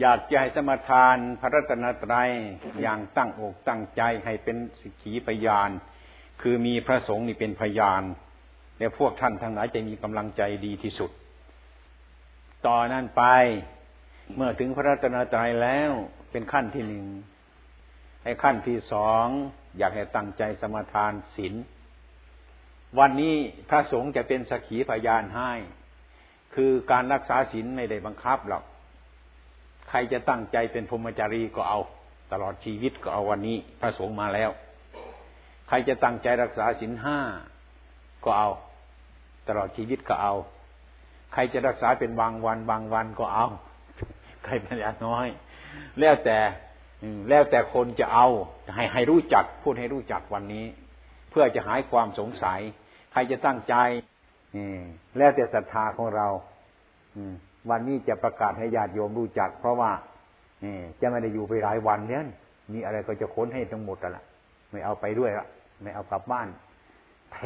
อยากจะให้สมทานพระรัตนตรัยอย่างตั้งอกตั้งใจให้เป็นสิกขีพยาน คือมีพระสงฆ์นี่เป็นพยาน และพวกท่านทั้งหลายจะมีกำลังใจดีที่สุด ต่อนนั้นไป เมื่อถึงพระรัตนตรัยแล้วเป็นขั้นที่หนึ่งไอ้ขั้นที่สองอยากให้ตั้งใจสมทานศีลวันนี้พระสงฆ์จะเป็นสักขีพยานให้ คือการรักษาศีลไม่ได้บังคับหรอก ใครจะตั้งใจเป็นพรหมจารีก็เอา ตลอดชีวิตก็เอาวันนี้พระสงฆ์มาแล้ว ใครจะตั้งใจรักษาศีลห้าก็เอา ตลอดชีวิตก็เอา ใครจะรักษาเป็นบางวันบางวันก็เอา ใครเป็นอย่างน้อย แล้วแต่แล้วแต่คนจะเอาให้ให้รู้จักพูดให้รู้จักวันนี้ เพื่อจะหายความสงสัย ใครจะตั้งใจแล้วแต่ศรัทธาของเรา วันนี้จะประกาศให้ญาติโยมรู้จัก เพราะว่าจะไม่ได้อยู่ไปหลายวันเนี้ยมีอะไรก็จะค้นให้ทั้งหมดละไม่เอาไปด้วยละไม่เอากลับบ้าน เท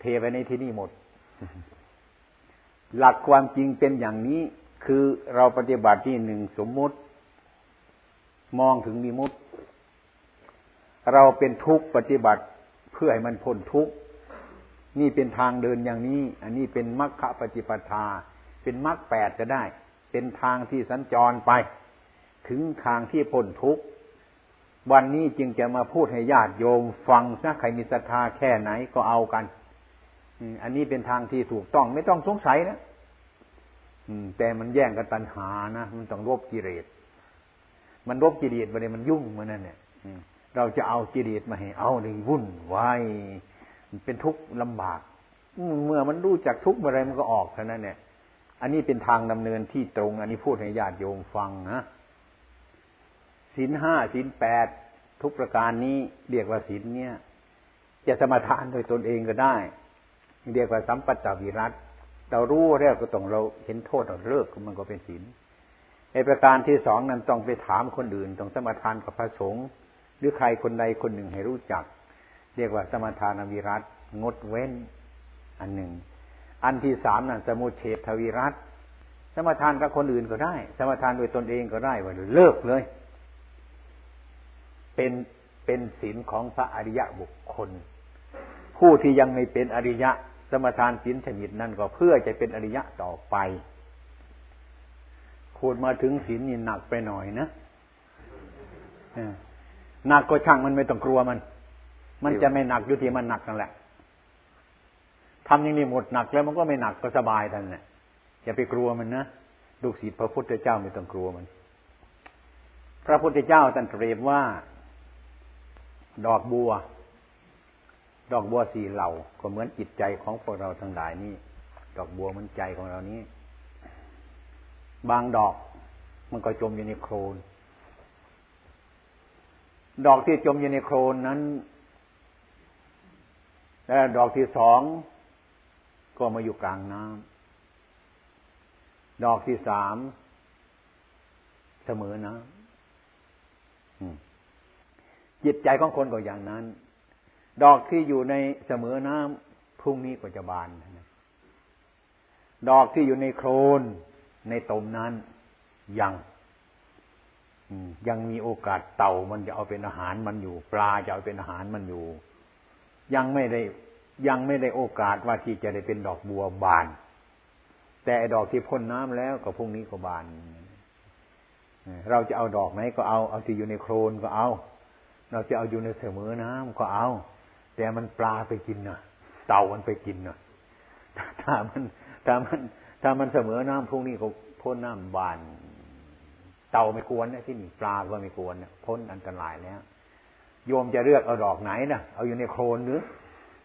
เทไปในที่นี่หมด หลักความจริงเป็นอย่างนี้คือเราปฏิบัติที่หนึ่งสมมุติ มองถึงมีมุตเราเป็นทุกข์ปฏิบัติเพื่อให้มันพ้นทุกข์นี่เป็นทางเดินอย่างนี้ อันนี้เป็นมรรคปฏิปทา เป็นมรรคแปดก็ได้ เป็นทางที่สัญจรไป ถึงทางที่พ้นทุกข์วันนี้จึงจะมาพูดให้ญาติโยมฟังนะใครมีศรัทธาแค่ไหนก็เอากันอันนี้เป็นทางที่ถูกต้องไม่ต้องสงสัยนะแต่มันแย่งกันตัณหานะมันต้องรบกิเลสมันรบกิเลสมาเลยมันยุ่งมันนั่นเนี่ยเราจะเอากิเลสมาให้เอาในวุ่นวายเป็นทุกข์ลำบาก เมื่อมันรู้จักทุกข์อะไรมันก็ออกเท่านั้นเนี่ย อันนี้เป็นทางดำเนินที่ตรง อันนี้พูดให้ญาติโยมฟังนะศีลห้าศีลแปดทุกประการนี้เรียกว่าศีลเนี่ย จะสมาทานโดยตนเองก็ได้ เรียกว่าสัมปัตตวิรัตเรารู้แล้วก็ต้องเราเห็นโทษเราเลิกมันก็เป็นศีลในประการที่สองนั้นต้องไปถามคนอื่น ต้องสมาทานกับพระสงฆ์หรือใครคนใดคนหนึ่งให้รู้จัก เรียกว่าสมาทานวิรัตงดเว้น อันหนึ่ง อันที่สามนั้นสมุเฉทวิรัตสมทานกับคนอื่นก็ได้ สมทานโดยตนเองก็ได้ว่าเลิกเลย เป็นเป็นศีลของพระอริยะบุคคล ผู้ที่ยังไม่เป็นอริยะ สมทานศีลชนิดนั้นก็เพื่อจะเป็นอริยะต่อไปพูดมาถึงศีลนี่หนักไปหน่อยนะหนักก็ช่างมันไม่ต้องกลัวมัน มันจะไม่หนักอยู่ที่มันหนักนั่นแหละ ทำอย่างนี้หมดหนักแล้วมันก็ไม่หนักก็สบายทันเนี่ยอย่าไปกลัวมันนะลูกศิษย์พระพุทธเจ้าไม่ต้องกลัวมัน พระพุทธเจ้าตรัสเตรียบว่า ดอกบัว ดอกบัวสีเหล่า ก็เหมือนจิตใจของพวกเราทั้งหลายนี่ดอกบัวมันใจของเรานี้บางดอกมันก็จมอยู่ในโคลน ดอกที่จมอยู่ในโคลนนั้น แล้วดอกที่สอง ก็มาอยู่กลางน้ำดอกที่สามเสมอน้ำจิตใจของคนก็อย่างนั้น ดอกที่อยู่ในเสมอน้ำพรุ่งนี้ก็จะบานดอกที่อยู่ในโคลนในตมนั้นยังยังมีโอกาสเต่ามันจะเอาเป็นอาหารมันอยู่ ปลาจะเอาเป็นอาหารมันอยู่ ยังไม่ได้ ยังไม่ได้โอกาสว่าที่จะได้เป็นดอกบัวบาน แต่ดอกที่พ่นน้ำแล้วก็พรุ่งนี้ก็บาน เราจะเอาดอกไหนก็เอา เอาที่อยู่ในโคลนก็เอา เราจะเอาอยู่ในเสมอน้ำก็เอา แต่มันปลาไปกินนะเต่ามันไปกินนะถ้ามันถ้ามันถ้ามันเสมอน้ำพวกนี้ก็พ้นน้ำบาน เต่าไม่ควรนะที่นี่ปลาก็ไม่ควรนะพ้นอันตรายแล้วโยมจะเลือกเอาดอกไหนนะเอาอยู่ในโคลนหรือ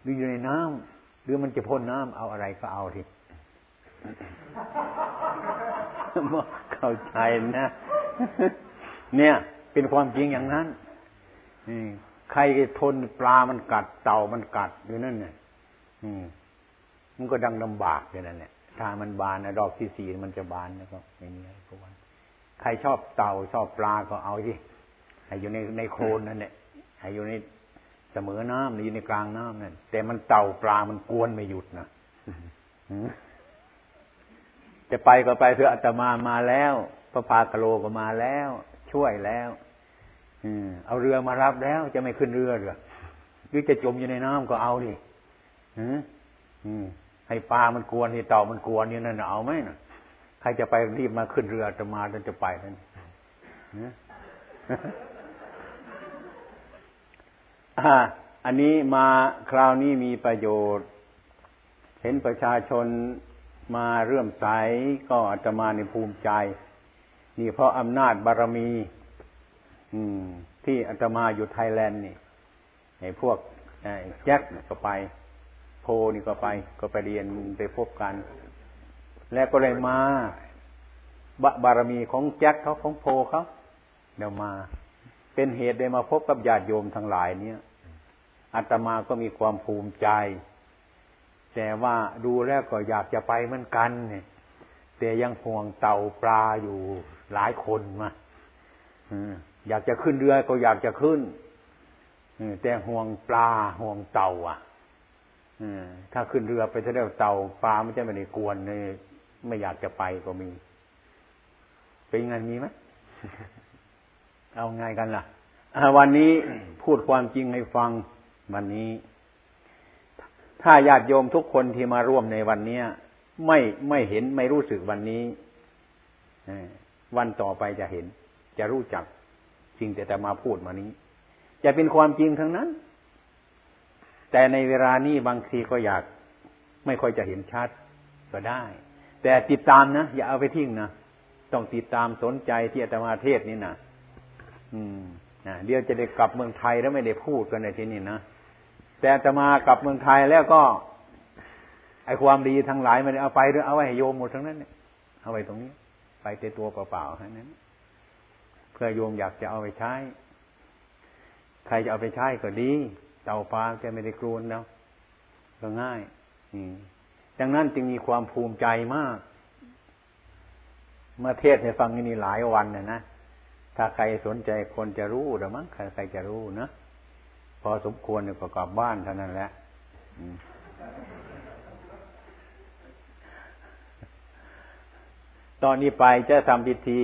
หรืออยู่ในน้ำหรือมันจะพ้นน้ำเอาอะไรก็เอาทีเข้าใจนะ เนี่ย เป็นความจริงอย่างนั้นใครทนปลามันกัดเต่ามันกัดอยู่นั่นเนี่ยมันก็ดังลำบากอย่างนั้นแหละถ้ามันบานนะดอกที่สี่มันจะบานแล้วก็ไม่มีอะไรก็วันใครชอบเต่าชอบปลาก็เอาสิให้อยู่ในในโคลนนั่นแหละให้อยู่ใน เสมอน้ำอยู่ในกลางน้ำนั่นแต่มันเต่าปลามันกวนไม่หยุดนะจะไปก็ไปเถอะอาตมามาแล้วพระพากโลก็มาแล้ว ช่วยแล้วเอาเรือมารับแล้ว จะไม่ขึ้นเรือหรือหรือจะจมอยู่ในน้ำก็เอาดิให้ปลามันกวนให้เต่ามันกวนนี่นั่นเอาไหมนะใครจะไปรีบมาขึ้นเรือจะมาจะไปนั่น อันนี้มาคราวนี้มีประโยชน์ เห็นประชาชนมาเรื่มใสก็อาตมาในภูมิใจ นี่เพราะอำนาจบารมี อืม ที่อาตมาอยู่ไทยแลนด์นี่ไอ้พวกแจ็คก็ไป โพนี่ก็ไป ก็ไปเรียนไปพบกัน แล้วก็เลยมาบารมีของแจ็คเขาของโพเขาเดี๋ยวมา เป็นเหตุได้มาพบกับญาติโยมทั้งหลายเนี่ยอาตมาก็มีความภูมิใจ แต่ว่าดูแล้วก็อยากจะไปเหมือนกันเนี่ยแต่ยังห่วงเต่าปลาอยู่หลายคนมาอยากจะขึ้นเรือก็อยากจะขึ้นแต่ห่วงปลาห่วงเต่า อะถ้าขึ้นเรือไปถ้าได้เต่าปลาไม่ใช่ไม่ได้กวนเลยไม่อยากจะไปก็มี เป็นไงมีไหม เอาไงกันล่ะวันนี้พูดความจริงให้ฟังวันนี้ ถ้าญาติโยมทุกคนที่มาร่วมในวันนี้ไม่ไม่เห็นไม่รู้สึกวันนี้วันต่อไปจะเห็น จะรู้จักสิ่งแต่แต่มาพูดมานี้ จะเป็นความจริงทั้งนั้น แต่ในเวลานี้บางทีก็อยากไม่ค่อยจะเห็นชัดก็ได้ แต่ติดตามนะ อย่าเอาไปทิ้งนะ ต้องติดตามสนใจที่อาตมาเทศนี่นะอืมนะ เดี๋ยวจะได้กลับเมืองไทยแล้วไม่ได้พูดกันในที่นี้นะแต่อาตมากลับเมืองไทยแล้วก็ ไอความดีทั้งหลายมันเอาไปหรือเอาไว้ให้โยมหมดทั้งนั้นเนี่ยเอาไว้ตรงนี้ ไปเตตัวเปล่าๆแค่นั้นเพื่อโยมอยากจะเอาไปใช้ ใครจะเอาไปใช้ก็ดีเต่าปลาแกไม่ได้กลัวแล้วก็ง่ายดังนั้นจึงมีความภูมิใจมาก เมื่อเทศให้ฟังนี่หลายวันนะนะ ถ้าใครสนใจคนจะรู้หรือมั้งใครใครจะรู้นะพอสมควรเนี่ยก็กลับบ้านเท่านั้นแหละตอนนี้ไปจะทำพิธี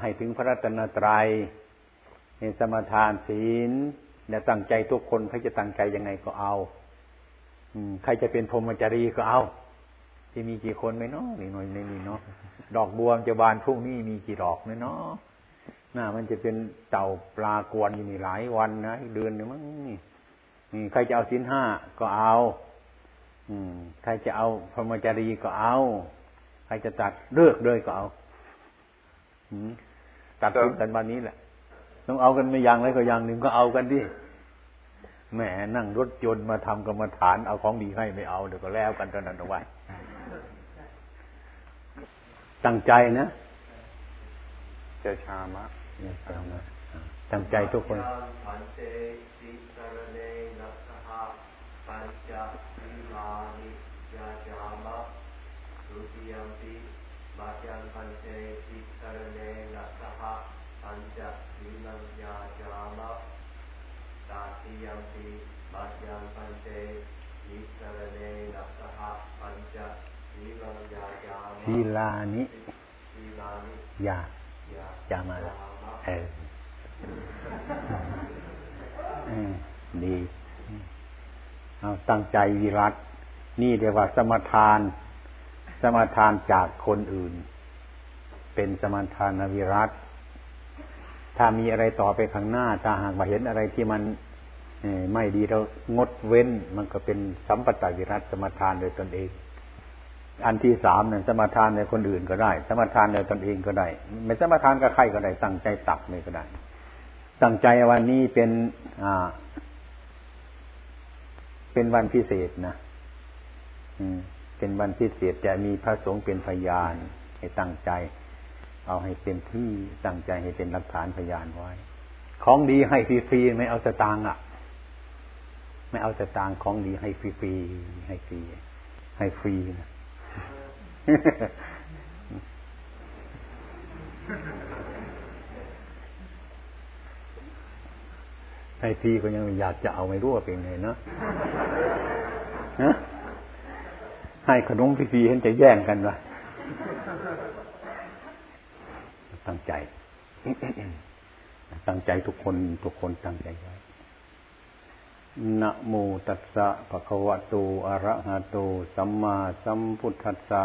ให้ถึงพระรัตนตรัยในสมทานศีลและตั้งใจทุกคนใครจะตั้งใจยังไงก็เอาใครจะเป็นพรหมจารีก็เอา จะมีกี่คนไหมเนาะนี่หน่อยในนี้เนาะดอกบัวจะบานพรุ่งนี้มีกี่ดอกไหมเนาะ น่ามันจะเป็นเต่าปลากวนอยู่นี่หลายวันนะเดือนนึงมั้งนี่นี่ใครจะเอาสินห้าก็เอา อืม ใครจะเอาพรหมจารีก็เอา ใครจะตัดเลือกเลยก็เอาตัดกันวันนี้แหละ ต้องเอากันไม่อย่างไรก็อย่างหนึ่งก็เอากันดิแหมนั่งรถยนต์มาทำกรรมฐานเอาของดีให้ไม่เอาเดี๋ยวก็แล้วกันตอนนั้นเอาไว้ตั้งใจนะเจชามะ ตั้งใจทุกคนศีลานิยา จามาแล้วเออดีเอาตั้งใจวิรัตนี่เรียกว่าสมทาน สมทานจากคนอื่น เป็นสมทานวิรัตถ้ามีอะไรต่อไปข้างหน้า ถ้าหากว่าเห็นอะไรที่มันไม่ดีเรางดเว้น มันก็เป็นสัมปตวิรัตสมทานโดยตนเอง อันที่สามเนี่ยสมาทานในคนอื่นก็ได้ สมาทานในตนเองก็ได้ ไม่สมาทานกับใครก็ได้ตั้งใจตักเลยก็ได้ตั้งใจวันนี้เป็นอ่า เป็นวันพิเศษนะอืม เป็นวันพิเศษจะมีพระสงฆ์เป็นพยาน ให้ตั้งใจ เอาให้เป็นที่ตั้งใจให้เป็นหลักฐานพยานไว้ ของดีให้ฟรีๆไม่เอาสตางค์อะ ไม่เอาสตางค์ของดีให้ฟรีๆให้ฟรีให้ฟรีนะ ให้พี่ก็ยังอยากจะเอาไม่รู้ว่าเป็นไงเนาะให้ขนมพี่ๆเห็นจะแย่งกันวะตั้งใจ ตั้งใจทุกคนทุกคนตั้งใจไว้นะโมตัสสะภะคะวะโตอะระหะโต สัมมาสัมพุทธัสสะ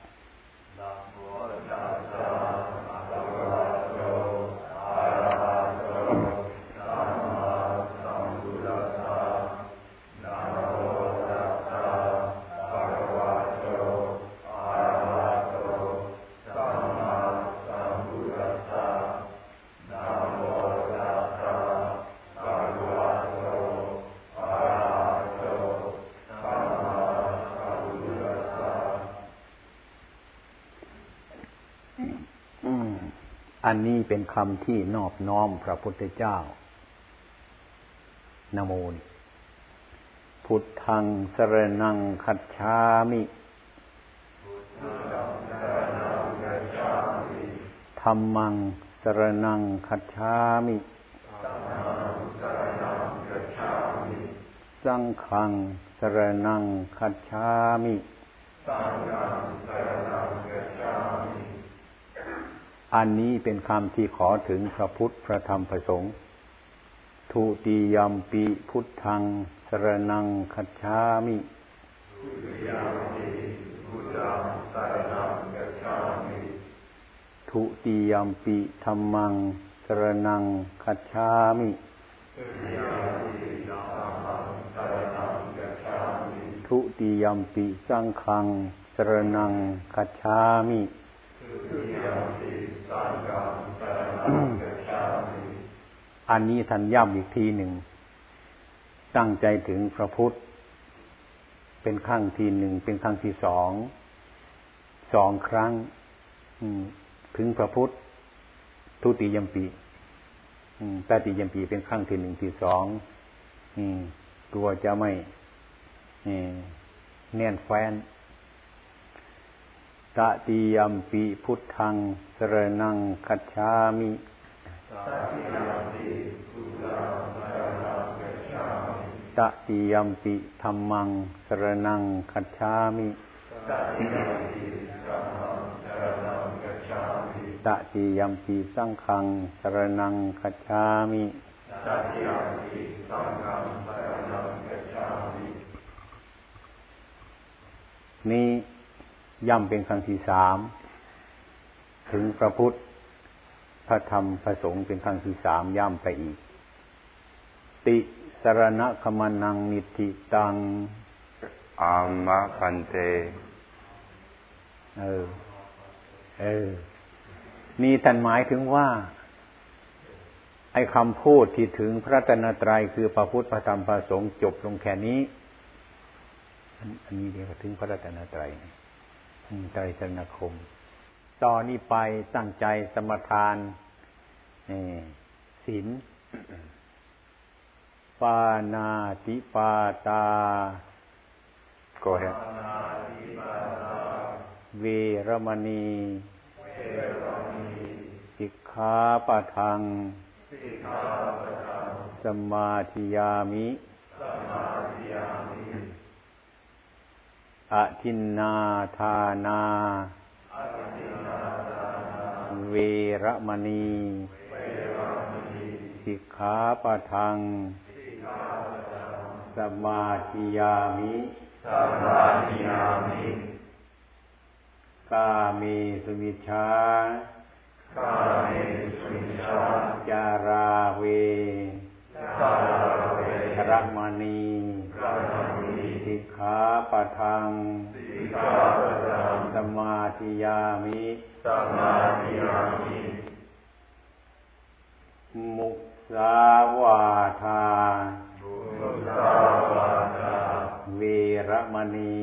อันนี้เป็นคำที่นอบน้อมพระพุทธเจ้านโมนพุทธังสรนังคัจฉามิธรรมังสรนังคัจฉามิสังขังสรนังคัจฉามิ อันนี้เป็นคำที่ขอถึงพระพุทธพระธรรมพระสงฆ์ทุติยมปีพุทธังสรนังคัจฉามิทุติยมปีธรรมังสรนังคัจฉามิทุติยมปีสังขังสรนังคัจฉามิ อันนี้ท่านย้ำอีกทีหนึ่ง ตั้งใจถึงพระพุทธ เป็นขั้งทีหนึ่ง เป็นขั้งที่สอง สองครั้งถึงพระพุทธ ทุติยมปีตติยมปีเป็นขั้งที่หนึ่งที่สองกลัวจะไม่แน่นแฟน ตติยมปีพุทธังสรนังคัจฉามิตติยมปีธรรมังสรนังคัจฉามิตติยมปีสังขังสรนังคัจฉามินี้ย่ำเป็นครั้งที่สามถึงพระพุทธ พระธรรมพระสงฆ์เป็นครั้งที่สามย่ำไปอีก ติสรณะขมานังนิติตังอามะพันเต เออ เออ นี่ท่านหมายถึงว่า ไอ้คำพูดที่ถึงพระตนตรัยคือพระพุทธพระธรรมพระสงฆ์จบลงแค่นี้ อันนี้เรียกถึงพระตนตรัย ใจสนาคม ต่อนนี้ไปตั้งใจสมทานศีลปานาติปาตา Go ahead. เวรมณีสิกขาปะทัง สมาธิยามิ อทินนาทานา เวรมณี สิกขาปะทัง สมาธิยามิสมาธิยามิกามีสุมิชากามีสุมิชาจาราเวจาราเว รมณีสิก ขาปะทังสิกขาปะทังสมาธิยามิสมาธิยามิมุสาวาทามุสาวาทา เวรมณี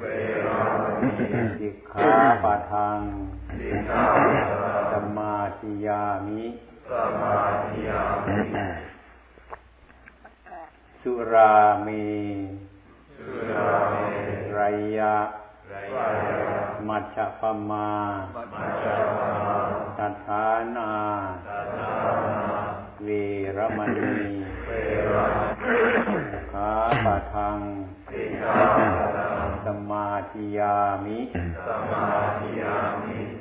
เวรมณีสิกขาปะทังสิกขาปะทังสมาธิยามิสมาธิยามิ สุรามีสุราเม ไรยะไรยะ มัชฌปมามัจจามาตัฐานาตานาเวมณีขาปะทังสมาธิยามิสมาธิยามิ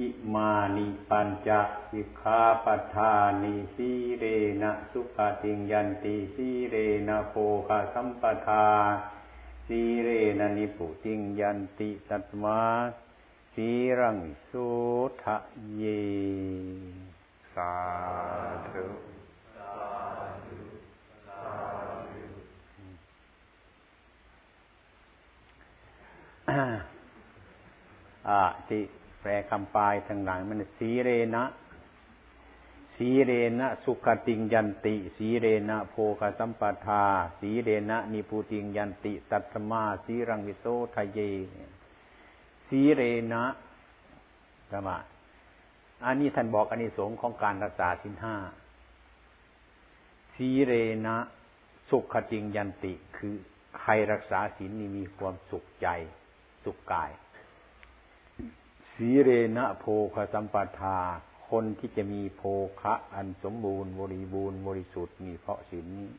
อิมานิปัญจสิกขาปัฏฐานิสีเรนะสุขติงยันติสีเรนะโภคสัมปทาสีเรนะนิพุติงยันติสัตมาสีรังสุทะเย สาธุอ่าที่ แปลคำปลายทางหลังมันสีเรนะสีเรนะสุขติงยันติ สีเรนะโภคสัมปทา สีเรนะนิพุติงยันติตัตมาสีรังวิโสทะเย สีเรนะธรรมะอันนี้ท่านบอกอันนี้สงของการรักษาสินห้าสีเรนะสุขจิงยันติคือใครรักษาศีลนี่มีความสุขใจ สุขกาย สีเรนะโพคสัมปทา คนที่จะมีโภคะอันสมบูรณ์บริบูรณ์บริสุทธิ์มีเพราะศีลนี้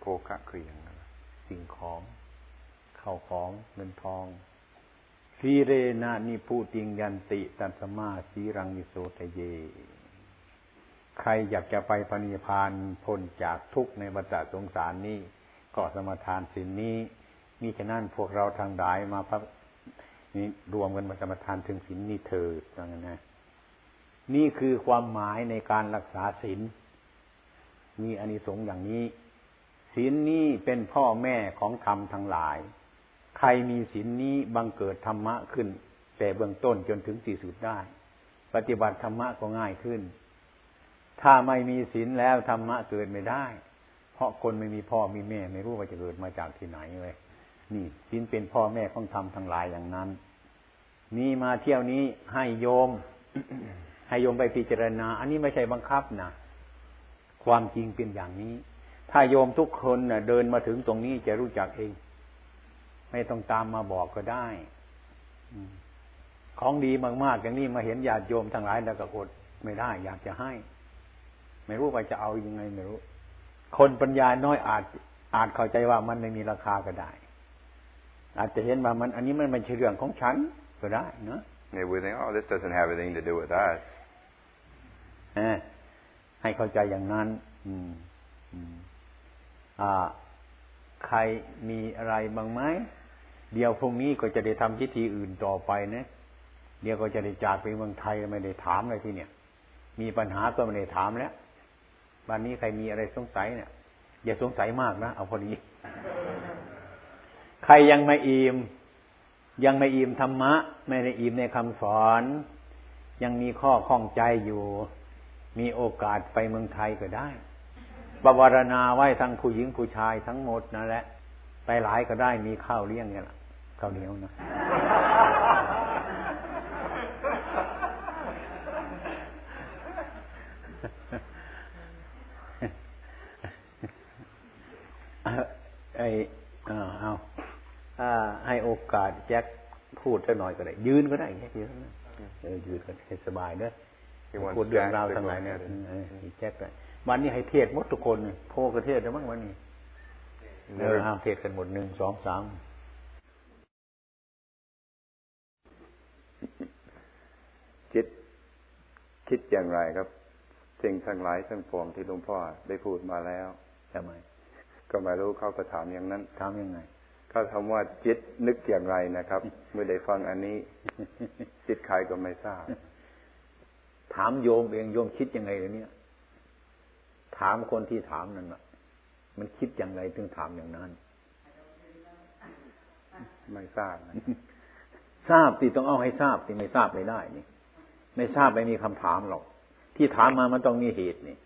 โภคะคืออย่างไรสิ่งของเข้าของเงินทองสีเรนะนิพูติงยันติตัสมาสีรังนิโสทะเย ใครอยากจะไปปณิพานพ้นจากทุกข์ในวัฏสงสารนี้ก็สมทานสินนี้มีฉะนั้นพวกเราทางดายมาพัก นี่รวมกันมาสมทานถึงสินนี้เถิดว่างั้นนะนี่คือความหมายในการรักษาศีลมีอานิสงส์อย่างนี้ศีลนี้เป็นพ่อแม่ของธรรมทั้งหลาย ใครมีศีลนนี้บังเกิดธรรมะขึ้น แต่เบื้องต้นจนถึงสี่สุดได้ ปฏิบัติธรรมะก็ง่ายขึ้น ถ้าไม่มีศีลแล้วธรรมะเกิดไม่ได้ เพราะคนไม่มีพ่อมีแม่ ไม่รู้ว่าจะเกิดมาจากที่ไหนเลย นี่ศีลเป็นพ่อแม่ของธรรมทั้งหลายอย่างนั้น นี่มาเที่ยวนี้ให้โยม ให้โยมไปพิจารณา อันนี้ไม่ใช่บังคับนะความจริงเป็นอย่างนี้ ถ้าโยมทุกคนนะเดินมาถึงตรงนี้จะรู้จักเอง ไม่ต้องตามมาบอกก็ได้ของดีมากๆอย่างนี้มาเห็นญาติโยมทั้งหลายแล้วก็อดไม่ได้ อยากจะให้ ไม่รู้ว่าจะเอาอยัางไงไม่รู้ คนปัญญาน้อยอาจอาจเข้าใจว่ามันไม่มีราคาก็ได้ อาจจะเห็นว่ามัน อันนี้มันไม่ใช่เรื่องของฉัน ก็ได้เนาะ Yeah, we think, oh, this doesn't have anything to do with us. ให้เข้าใจอย่างนั้นอืมอืมอ่า ใครมีอะไรบ้างไหม เดี๋ยวพรุ่งนี้ก็จะได้ทำพิธีอื่นต่อไปนะ เดี๋ยวก็จะได้จากไปเมืองไทยไม่ได้ถามเลยที่เนี่ย มีปัญหาก็ไม่ได้ถามแล้ววันนี้ใครมีอะไรสงสัยเนี่ยอย่าสงสัยมากนะ เอาพอดี ใครยังไม่อิ่ม ยังไม่อิ่มธรรมะ ไม่ได้อิ่มในคำสอน ยังมีข้อข้องใจอยู่ มีโอกาสไปเมืองไทยก็ได้บวารณาไว้ทั้งผู้หญิงผู้ชายทั้งหมดนั่นแหละ ไปหลายก็ได้มีข้าวเลี้ยงเนี่ยแหละข้าวเหนียวนะไอ้เอา เอาให้โอกาสแจ็คพูดสักหน่อยก็ได้ ยืนก็ได้แค่ยืนเออยืนก็ให้สบายเด้อพูดเรื่องราวทั้งหลายเนี่ยแจ็คเลยวันนี้ให้เทศหมดทุกคนโพกระเทศแล้วมั้งวันนี้เออห้ามเทศกันหมดหนึ่งสองสามคิดคิดอย่างไรครับสิ่งทั้งหลายทั้งปวงที่หลวงพ่อได้พูดมาแล้วทำไมก็ไม่รู้เขาก็ถามอย่างนั้นถามยังไง เขาทำว่าจิตนึกอย่างไรนะครับ เมื่อได้ฟังอันนี้ จิตใครก็ไม่ทราบ ถามโยมเองโยมคิดยังไงเเนี่ยถามคนที่ถามนั่นแหะมันคิดอย่างไรถึงถามอย่างนั้น ไม่ทราบทราบที่ต้องเอาให้ทราบที่ไม่ทราบไม่ได้นี่ ไม่ทราบไม่มีคำถามหรอก ที่ถามมามันต้องมีเหตุนี่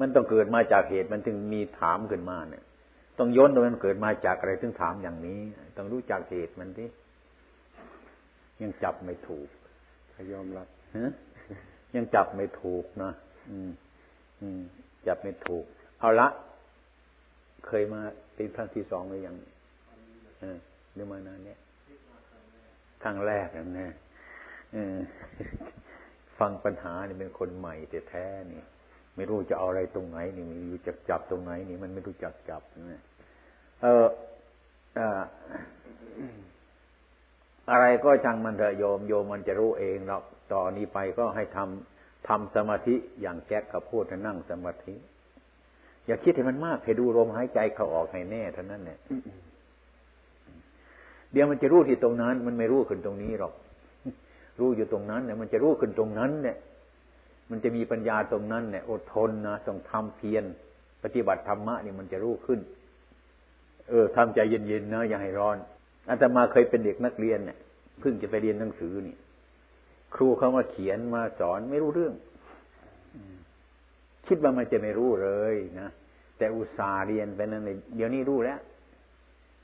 มันต้องเกิดมาจากเหตุมันถึงมีถามขึ้นมาเนี่ย ต้องย้อนว่ามันเกิดมาจากอะไรถึงถามอย่างนี้ ต้องรู้จักเหตุมันที่ยังจับไม่ถูกยอมรับยังจับไม่ถูกนะอืม อืม จับไม่ถูก เอาละ เคยมาเป็นครั้งที่สองหรือยังเออหรือมานานเนี้ยครั้งแรกนะฟังปัญหาเนี่ยเป็นคนใหม่แต่แท้นี่ไม่รู้จะเอาอะไรตรงไหนนี่ไม่รู้จักจับตรงไหนนี่มันไม่รู้จักจับนะ เอออะไรก็ช่างมันเถอะโยมโยมมันจะรู้เองหรอกต่อนนี้ไปก็ให้ทำทำสมาธิอย่างแจ็คกับพูดนั่งสมาธิ อย่าคิดให้มันมากให้ดูลมหายใจเขาออกให้แน่เท่านั้นเนี่ยเดี๋ยวมันจะรู้ที่ตรงนั้น มันไม่รู้ขึ้นตรงนี้หรอก รู้อยู่ตรงนั้นเนี่ยมันจะรู้ขึ้นตรงนั้น เนี่ย มันจะมีปัญญาตรงนั้นเนี่ย อดทนนะต้องทำเพียรปฏิบัติธรรมะนี่มันจะรู้ขึ้น เออทำใจเย็นๆนะอย่าให้ร้อนอาตมาเคยเป็นเด็กนักเรียนเนี่ยเพิ่งจะไปเรียนหนังสือนี่ ครูเขามาเขียนมาสอนไม่รู้เรื่องคิดว่ามันจะไม่รู้เลยนะแต่อุตส่าห์เรียนไปนั่นเลยเดี๋ยวนี้รู้แล้ว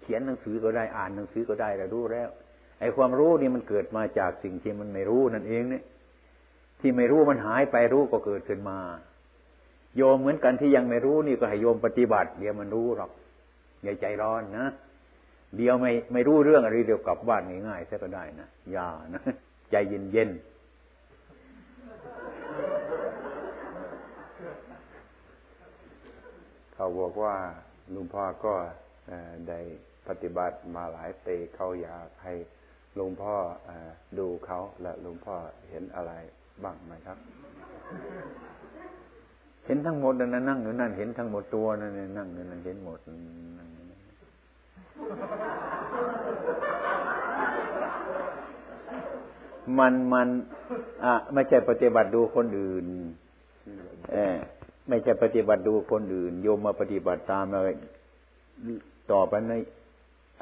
เขียนหนังสือก็ได้อ่านหนังสือก็ได้แล้วรู้แล้ว ไอ้ความรู้นี่มันเกิดมาจากสิ่งที่มันไม่รู้นั่นเองเนี่ย ที่ไม่รู้มันหายไปรู้ก็เกิดขึ้นมา โยมเหมือนกันที่ยังไม่รู้นี่ก็ให้โยมปฏิบัติ เดี๋ยวมันรู้หรอก อย่าใจร้อนนะ เดียวไม่ไม่รู้เรื่องอะไรเดียวกลับบ้านง่ายๆซะก็ได้นะอย่านะใจเย็นๆเขาบอกว่าลุงพ่อก็ได้ปฏิบัติมาหลายปีเขาอยากให้ลุงพ่ออดูเขาและลุงพ่อเห็นอะไรบ้างไหมครับ เห็นทั้งหมดนั่นนั่งอยู่นั่นเห็นทั้งหมดตัวนั่นนั่งอยู่นั่นเห็นหมด มันมันอะไม่ใช่ปฏิบัติดูคนอื่น เออไม่ใช่ปฏิบัติดูคนอื่น โยมมาปฏิบัติตามเลยต่อไปใน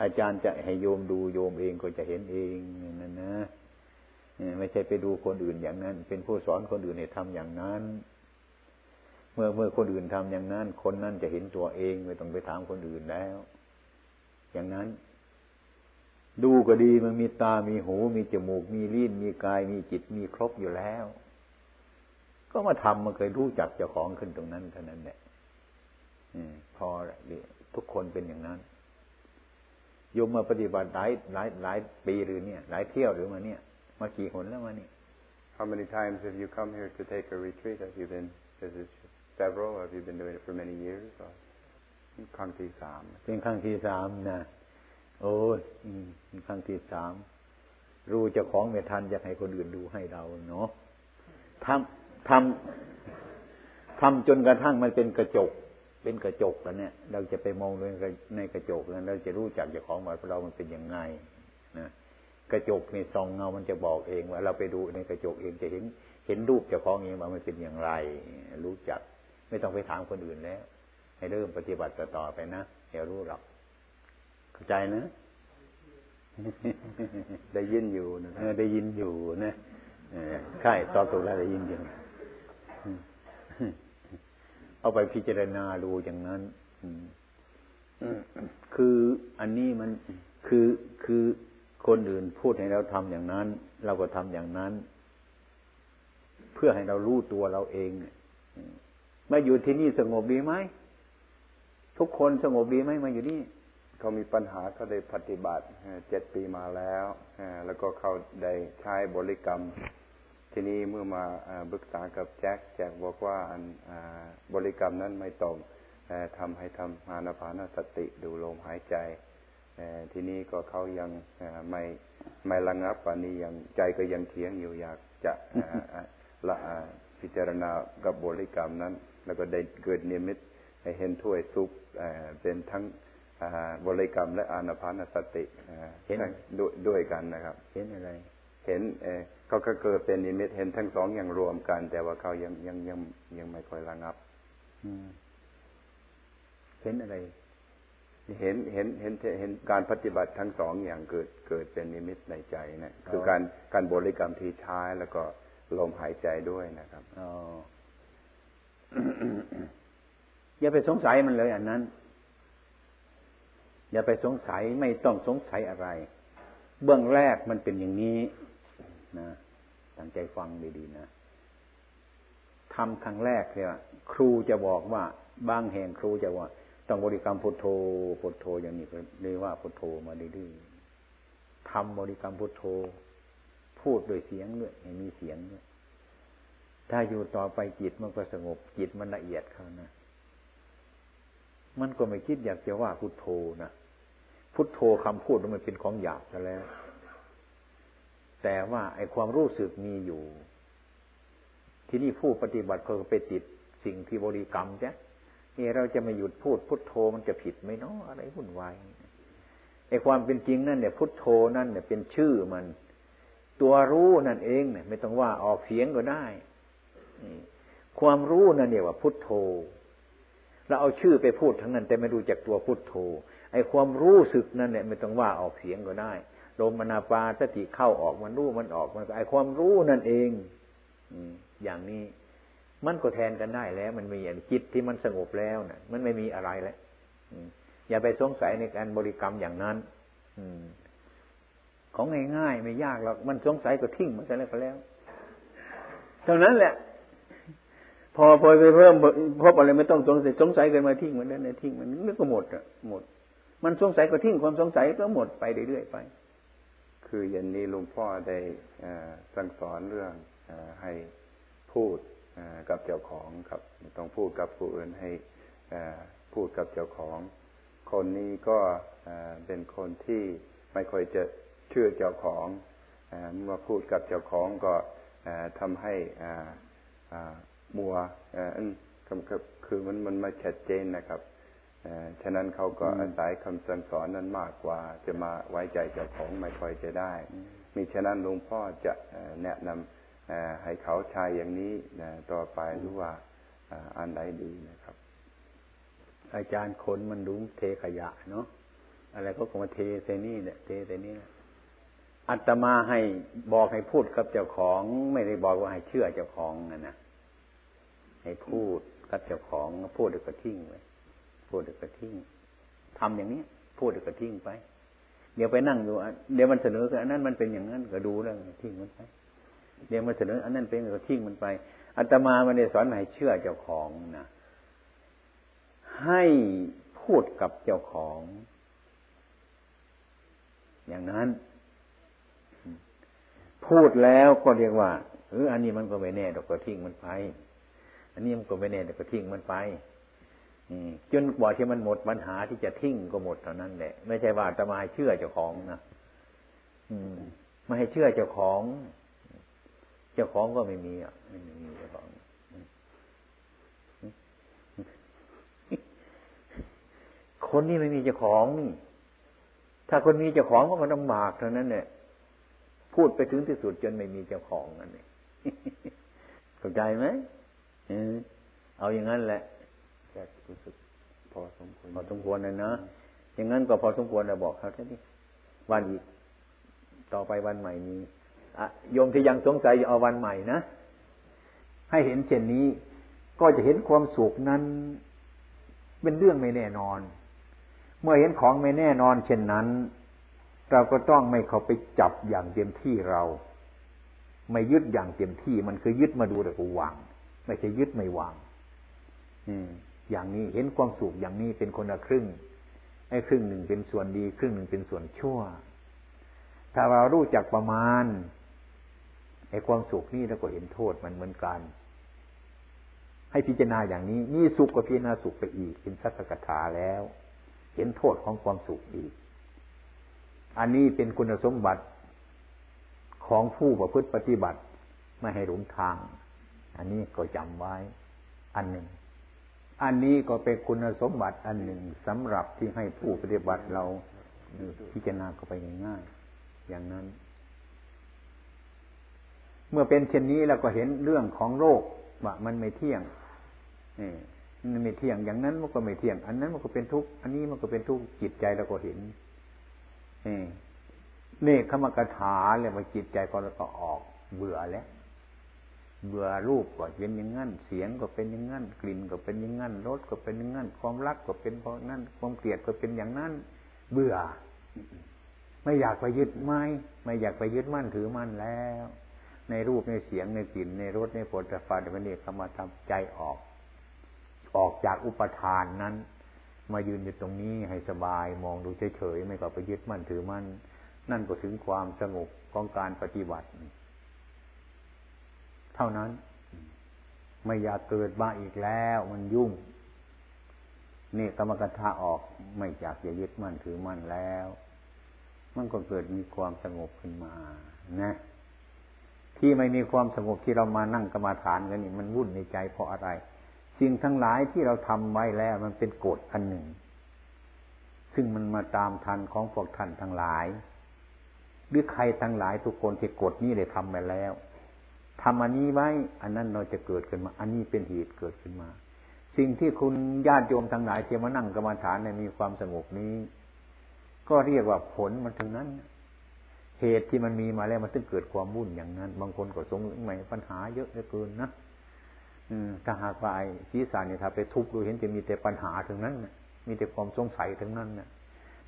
อาจารย์จะให้โยมดูโยมเองก็จะเห็นเองนั่นนะไม่ใช่ไปดูคนอื่นอย่างนั้น เป็นผู้สอนคนอื่นให้ทำอย่างนั้น เมื่อเมื่อคนอื่นทำอย่างนั้น คนนั้นจะเห็นตัวเองไม่ต้องไปถามคนอื่นแล้ว อย่างนั้น ดูก็ดีมันมีตามีหู มีจมูก มีลิ้นมีกาย มีจิตมีครบอยู่แล้ว ก็มาทำมันเคยรู้จักเจ้าของขึ้นตรงนั้นเท่านั้นแหละพอทุกคนเป็นอย่างนั้นโยมมาปฏิบัติหลายหลายหลายปีหรือเนี่ย หลายเที่ยวหรือมาเนี่ย มากี่คนแล้วมาเนี่ How many times have you come here to take a retreat? Have you been? Is it several? Have you been doing it for many years? Or ครั้งที่สามเป็นครั้งที่สามนะโอ้ยครั้งที่สามรู้เจ้าของไม่ทันจะให้คนอื่นดูให้เราเนาะทำทำทำจนกระทั่งมันเป็นกระจก เป็นกระจกแล้วเนี่ย เราจะไปมองในกระจกแล้วเราจะรู้จักเจ้าของว่าเรามันเป็นยังไงนะกระจกในซองเงามันจะบอกเองว่า เราไปดูในกระจกเองจะเห็น เห็นรูปเจ้าของเองว่ามันเป็นอย่างไร รู้จัก ไม่ต้องไปถามคนอื่นแล้ว ให้เริ่มปฏิบัติต่อไปนะเดี๋ยวรู้หรอกเข้าใจนะได้ยินอยู่นะได้ยินอยู่นะใช่ตอบถูกแล้วได้ยินอยู่เอาไปพิจารณาดูอย่างนั้นคืออันนี้มันคือคือคนอื่นพูดให้เราทำอย่างนั้น เราก็ทำอย่างนั้น เพื่อให้เรารู้ตัวเราเองมาอยู่ที่นี่สงบดีไหม ทุกคนสงบดีไหมมาอยู่นี่เขามีปัญหาเขาได้ปฏิบัติเจ็ดปีมาแล้วแล้วก็เขาได้ใช้บริกรรม ทีนี้เมื่อมาบึกษากับแจ็คแจ็คบอกว่าอันบริกรรมนั้นไม่ตรงทำให้ทำอานาพานสติดูลมหายใจทีนี้ก็เขายังไม่ไม่ระงับป่านนี้ยังใจก็ยังเถียงอยู่อยากจะละพิจารณากับบริกรรมนั้น แล้วก็ได้เกิดนิมิตเห็นถ้วยซุป เป็นทั้งบริกรรมและอานาพานสติเห็นด้วยกันนะครับ เห็นอะไร เห็นเขาก็เกิดเป็นนิมิตเห็นทั้งสองอย่างรวมกัน แต่ว่าเขายังยังยังยังไม่ค่อยระงับเห็นอะไร เห็นเห็นเห็นเห็นการปฏิบัติทั้งสองอย่างเกิดเกิดเป็นนิมิตในใจนะคือการการบริกรรมที่ใช้แล้วก็ลมหายใจด้วยนะครับออ อย่าไปสงสัยมันเลยอันนั้น อย่าไปสงสัยไม่ต้องสงสัยอะไร เบื้องแรกมันเป็นอย่างนี้นะตั้งใจฟังดีๆนะทำครั้งแรกเนี่ยครูจะบอกว่าบางแห่งครูจะว่า ต้องบริกรรมพุทโธพุทโธอย่างนี้เรียกว่าพุทโธมาดื้อๆทำบริกรรมพุทโธ พูดโดยเสียงด้วยมีเสียงด้วยถ้าอยู่ต่อไปจิตมันก็สงบจิตมันละเอียดเขานะ มันก็ไม่คิดอยากจะว่าพุทโธนะพุทโธคำพูดมันเป็นของหยาบซะแล้ว แต่ว่าไอ้ความรู้สึกมีอยู่ ที่นี่ผู้ปฏิบัติเขาไปติดสิ่งที่บริกรรมจ้ะนี่เราจะไมาหยุดพูดพุทโธมันจะผิดไหมเนาะอะไรวุ่นวายไอ้ความเป็นจริงนั่นเนี่ย พุทโธนั่นเนี่ยเป็นชื่อมัน ตัวรู้นั่นเองเนี่ย ไม่ต้องว่าออกเสียงก็ได้ความรู้นั่นเนี่ยว่าพุทโธ เราเอาชื่อไปพูดทั้งนั้น แต่ไม่รู้จักตัวพุทโธไอ้ความรู้สึกนั่นเนี่ยไม่ต้องว่าออกเสียงก็ได้ลมมนาปาสติเข้าออกมันรู้มันออกมันไอ้ความรู้นั่นเองอย่างนี้มันก็แทนกันได้แล้ว มันมีอย่างจิตที่มันสงบแล้วนะ่ะ มันไม่มีอะไรแล้วอย่าไปสงสัยในการบริกรรมอย่างนั้น อืของง่ายๆไม่ยากหรอกมันสงสัยก็ทิ้งมันจะแล้วก็แล้ว เท่านั้นแหละ พอพอไปเพิ่มพบอะไรไม่ต้องสงสัยสงสัยกันมาทิ้งมันนั่นทิ้งมันนึกก็หมดอะหมด มันสงสัยก็ทิ้งความสงสัยก็หมดไปเรื่อยๆไป คือเย็นนี้ลุงพ่อได้สั่งสอนเรื่องอให้พูดกับเจ้าของครับต้องพูดกับผู้อื่นให้พูดกับเจ้าของ คนนี้ก็เป็นคนที่ไม่ค่อยจะเชื่อเจ้าของเมื่อพูดกับเจ้าของก็ทำให้ มัวคือมันมันไม่ชัดเจนนะครับฉะนั้นเขาก็อาศัยคำสั่งสอนนั้นมากกว่า จะมาไว้ใจเจ้าของไม่ค่อยจะได้ มีฉะนั้นหลวงพ่อจะแนะนำให้เขาใช้อย่างนี้ต่อไปหรือว่าอันไหนดีนะครับ อาจารย์คนมันรู้เทขยะเนาะอะไรก็มาเทเซนี่เนี่ยเทเซนี่อัตมาให้บอกให้พูดกับเจ้าของ ไม่ได้บอกว่าให้เชื่อเจ้าของนะนะ ให้พูดกับเจ้าของพูดเดี๋ยวก็ทิ้งไปพูดเดี๋ยวก็ทิ้งทำอย่างนี้พูดเดี๋ยวก็ทิ้งไป เดี๋ยวไปนั่งอยู่เดี๋ยวมันเสนออันนั้นมันเป็นอย่างนั้นก็ดูแล้วทิ้งมันไปเดี๋ยวมันเสนออันนั้นเป็นก็ทิ้งมันไปอัตมามันได้สอนให้เชื่อเจ้าของนะให้พูดกับเจ้าของ อย่างนั้น พูดแล้วก็เรียกว่าเอออันนี้มันก็ไม่แน่ดอกก็ทิ้งมันไป อันนี้มันก็ไม่แน่ดอกก็ทิ้งมันไปจนกว่าที่มันหมดปัญหาที่จะทิ้งก็หมดเท่านั้นแหละ ไม่ใช่ว่าจะมาให้เชื่อเจ้าของนะอืมไม่ให้เชื่อเจ้าของ เจ้าของก็ไม่มีอะไม่มีเจ้าของคนนี้ไม่มีเจ้าของนี่ ถ้าคนมีเจ้าของก็ลำบากเท่านั้นเนี่ยพูดไปถึงที่สุดจนไม่มีเจ้าของนั่นเองเข้าใจไหม เอาอย่างนั้นแหละรู้สึกพอสมควรพอสมควรเลยนะอย่างนั้นก็พอสมควรเราบอกเขาแค่นี้วันอีกต่อไปวันใหม่นี้โยมที่ยังสงสัยเอาวันใหม่นะให้เห็นเช่นนี้ ก็จะเห็นความสุขนั้น เป็นเรื่องไม่แน่นอน เมื่อเห็นของไม่แน่นอน เช่นนั้น เราก็ต้องไม่เข้าไปจับอย่างเต็มที่เรา ไม่ยึดอย่างเต็มที่มันคือยึดมาดูแต่กูวาง ไม่ใช่ยึดไม่วาง อืม อย่างนี้เห็นความสุขอย่างนี้เป็นคนละครึ่งไอ้ครึ่งหนึ่งเป็นส่วนดี ครึ่งหนึ่งเป็นส่วนชั่ว ถ้าเรารู้จักประมาณไอ้ความสุขนี่เราก็เห็นโทษมันเหมือนกัน ให้พิจารณาอย่างนี้นี่สุขก็พิจารณาสุขไปอีก เป็นสัจกถาแล้ว เห็นโทษของความสุขอีก อันนี้เป็นคุณสมบัติของผู้ประพฤติปฏิบัติไม่ให้หลงทาง อันนี้ก็จำไว้อันหนึ่ง อันนี้ก็เป็นคุณสมบัติอันหนึ่งสำหรับที่ให้ผู้ปฏิบัติเราพิจารณาเข้าไปง่ายๆอย่างนั้น เมื่อเป็นเช่นนี้เราก็เห็นเรื่องของโลกว่ามันไม่เที่ยงมันไม่เที่ยงอย่างนั้นมันก็ไม่เที่ยง อันนั้นมันก็เป็นทุกข์อันนี้มันก็เป็นทุกข์จิตใจเราก็เห็นนี่ขมกถาเลยว่าจิตใจก็เราก็ออกเบื่อแล้ว เบื่อรูปก็เป็นอย่างนั้น เสียงก็เป็นอย่างนั้น กลิ่นก็เป็นอย่างนั้น รสก็เป็นอย่างนั้น ความรักก็เป็นเพราะนั้น ความเกลียดก็เป็นอย่างนั้น เบื่อ ไม่อยากไปยึดไม่ไม่อยากไปยึดมั่นถือมั่นแล้ว ในรูปในเสียงในกลิ่นในรสในผลฟ้าในเนกมาทำใจออก ออกจากอุปทานนั้น มายืนอยู่ตรงนี้ให้สบาย มองดูเฉยๆไม่ก็ไปยึดมั่นถือมั่นนั่นก็ถึงความสงบของการปฏิบัติ เท่านั้น ไม่อยากเกิดมาอีกแล้ว มันยุ่ง นี่กรรมกถาออกไม่อยากจะยึดมั่นถือมั่นแล้ว มันก็เกิดมีความสงบขึ้นมา นะ ที่ไม่มีความสงบที่เรามานั่งกรรมาฐานกันนี่มันวุ่นในใจเพราะอะไรสิ่งทั้งหลายที่เราทำไว้แล้วมันเป็นกฎอันหนึ่ง ซึ่งมันมาตามทันของพวกท่านทั้งหลาย หรือใครทั้งหลายทุกคนที่กฎนี้ได้ทำไปแล้ว ทำอันนี้ไว้ อันนั้นเราจะเกิดขึ้นมา อันนี้เป็นเหตุเกิดขึ้นมา สิ่งที่คุณญาติโยมทั้งหลายที่มานั่งกรรมฐานในมีความสงบนี้ ก็เรียกว่าผลมันถึงนั้น เหตุที่มันมีมาแล้วมันต้องเกิดความวุ่นอย่างนั้น บางคนก็สงสัยใหม่ปัญหาเยอะเหลือเกินนะอืมถ้าหากว่าไอ้ศีรษะเนี่ยถ้าไปทุบดูเห็นจะมีแต่ปัญหาถึงนั้นมีแต่ความสงสัยถึงนั้นนะ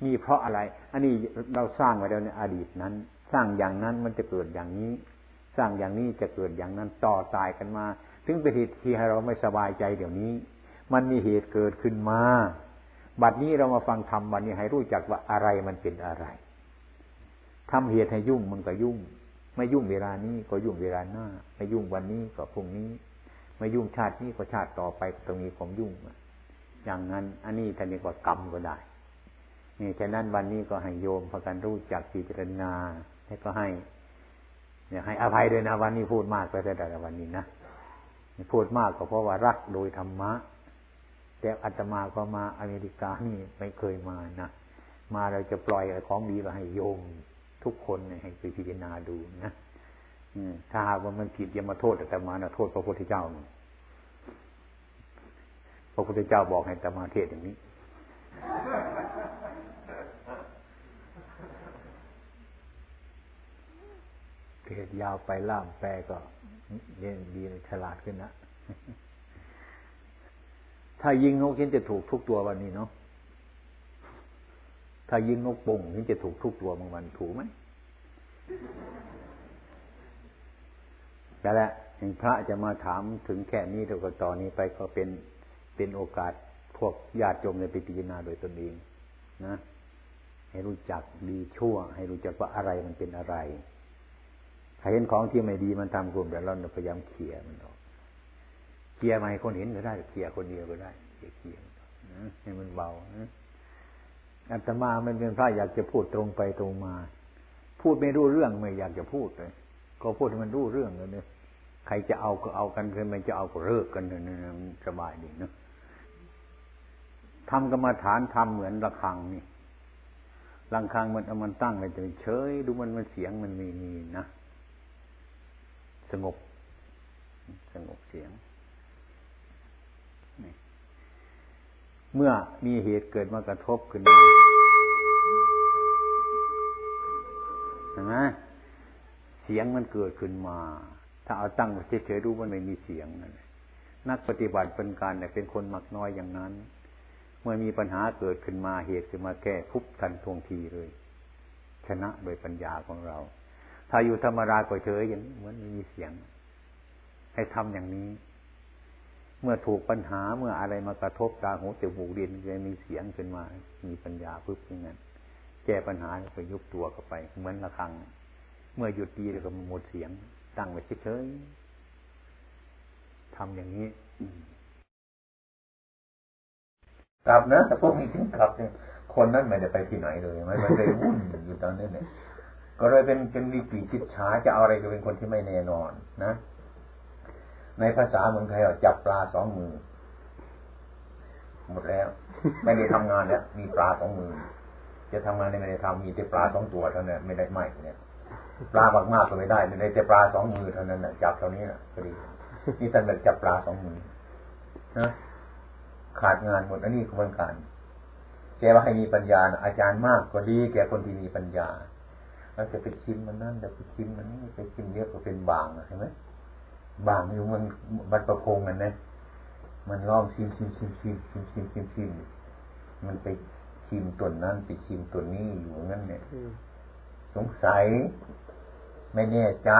มีเพราะอะไร อันนี้เราสร้างไว้แล้วในอดีตนั้น สร้างอย่างนั้นมันจะเกิดอย่างนี้ สร้างอย่างนี้จะเกิดอย่างนั้นต่อตายกันมา ถึงเป็นเหตุที่ให้เราไม่สบายใจเดี๋ยวนี้ มันมีเหตุเกิดขึ้นมา บัดนี้เรามาฟังธรรมวันนี้ให้รู้จักว่าอะไรมันเป็นอะไรทำเหตุให้ยุ่งมันก็ยุ่ง ไม่ยุ่งเวลานี้ก็ยุ่งเวลาหน้า ไม่ยุ่งวันนี้ก็พรุ่งนี้ ไม่ยุ่งชาตินี้ก็ชาติต่อไปตรงนี้ความยุ่งอย่างนั้น อันนี้ท่านนี้ก็กรรมก็ได้นี่ฉะนั้นวันนี้ก็ให้โยมพากันรู้จักพิจารณาให้ก็ให้ เนี่ยให้อภัยด้วยนะวันนี้พูดมากไปแต่ละวันนี้นะพูดมากก็เพราะว่ารักโดยธรรมะ แต่อาตมาก็มาอเมริกานี่ไม่เคยมานะมาเราจะปล่อยของดีมาให้โยมทุกคนให้ไปพิจารณาดูนะถ้าหากว่ามันผิดอย่ามาโทษอาตมานะโทษพระพุทธเจ้าพระพุทธเจ้าบอกให้อาตมาเทศอย่างนี้ เทศยาวไปล่ามแปลก็เย็นดีฉลาดขึ้นนะ ถ้ายิงนกเห็นจะถูกทุกตัววันนี้เนาะ ถ้ายิงนกป่งเห็นจะถูกทุกตัวบางวันถูกไหมแต่ละอย่างพระจะมาถามถึงแค่นี้เดี๋ยวก็ต่อนนี้ไปก็เป็นเป็นโอกาสพวกญาติโยมในไปพิจารณาโดยตนเองนะ ให้รู้จักดีชั่ว ให้รู้จักว่าอะไรมันเป็นอะไร ถ้าเห็นของที่ไม่ดีมันทำกลุ่มแต่เราพยายามเขี่ยมันออกเขี่ยมาให้คนเห็นก็ได้เขี่ยคนเดียวก็ได้เขี่ยเขี่ยให้มันเบาอัตมามันเป็นพระอยากจะพูดตรงไปตรงมา พูดไม่รู้เรื่องไม่อยากจะพูดเลยก็พูดให้มันรู้เรื่องเลยเนี่ยใครจะเอาก็เอากันใครไม่จะเอาก็เลิกกันเนี่ยสบายดีเนาะทำกรรมฐานทำเหมือนระฆังนี่ระฆังมันเอามันตั้งไปเฉยดูมันมันเสียงมันมีมีนะ สงบ สงบเสียง เมื่อมีเหตุเกิดมากระทบขึ้นมาเห็นไหมเสียงมันเกิดขึ้นมา ถ้าเอาตั้งเฉยๆรู้มันไม่มีเสียงนั่นนักปฏิบัติเป็นการเนี่ยเป็นคนมักน้อยอย่างนั้น เมื่อมีปัญหาเกิดขึ้นมาเหตุขึ้นมาแก้ทุบทันทวงทีเลย ชนะโดยปัญญาของเรา ถ้าอยู่ธรรมดาก็เฉยอย่างเหมือนไม่มีเสียง ให้ทำอย่างนี้ เมื่อถูกปัญหาเมื่ออะไรมากระทบตาหูจมูกดินจะมีเสียงขึ้นมา มีปัญญาพึ่งอย่างนั้นแก้ปัญหาไปยุบตัวเข้าไป เหมือนระฆัง เมื่อหยุดดีแล้วก็หมดเสียง ตั้งไว้เฉยๆทำอย่างนี้กลับนะแต่พวกนี้ถึงกลับเนี่ยคนนั้นไม่ได้ไปที่ไหนเลยไม่ได้วุ่นอยู่ตอนนี้เนี่ย ก็เลยเป็นเป็นวิปีจิตช้าจะเอาอะไรก็เป็นคนที่ไม่แน่นอนนะ ในภาษาเมืองไทยเราจับปลาสองมือ หมดแล้ว ไม่ได้ทำงานแล้วมีปลาสองมือ จะทำงานไม่ได้ทำมีแต่ปลาสองตัวเท่านั้นไม่ได้ไม่เนี่ยปลามากมากก็ไม่ได้ในแต่ปลาสองมือเท่านั้นนะจับเท่านี้นะพอดีนี่ท่านแบบจับปลาสองมือนะขาดงานหมดอันนี้คือเหมือนกันแกว่าให้มีปัญญาอาจารย์มากก็ดีแกคนที่มีปัญญา เราจะไปชิมมันนั่นจะไปชิมมันนี่ไปชิมเยอะก็เป็นบางใช่ไหมบางอยู่มันมันประพงกันนะมันลองชิมชิมชิมชิมชิมชิมชิมชิมมันไปชิมตัวนั้นไปชิมตัวนี้อยู่งั้นเนี่ยสงสัย ไม่แน่ใจ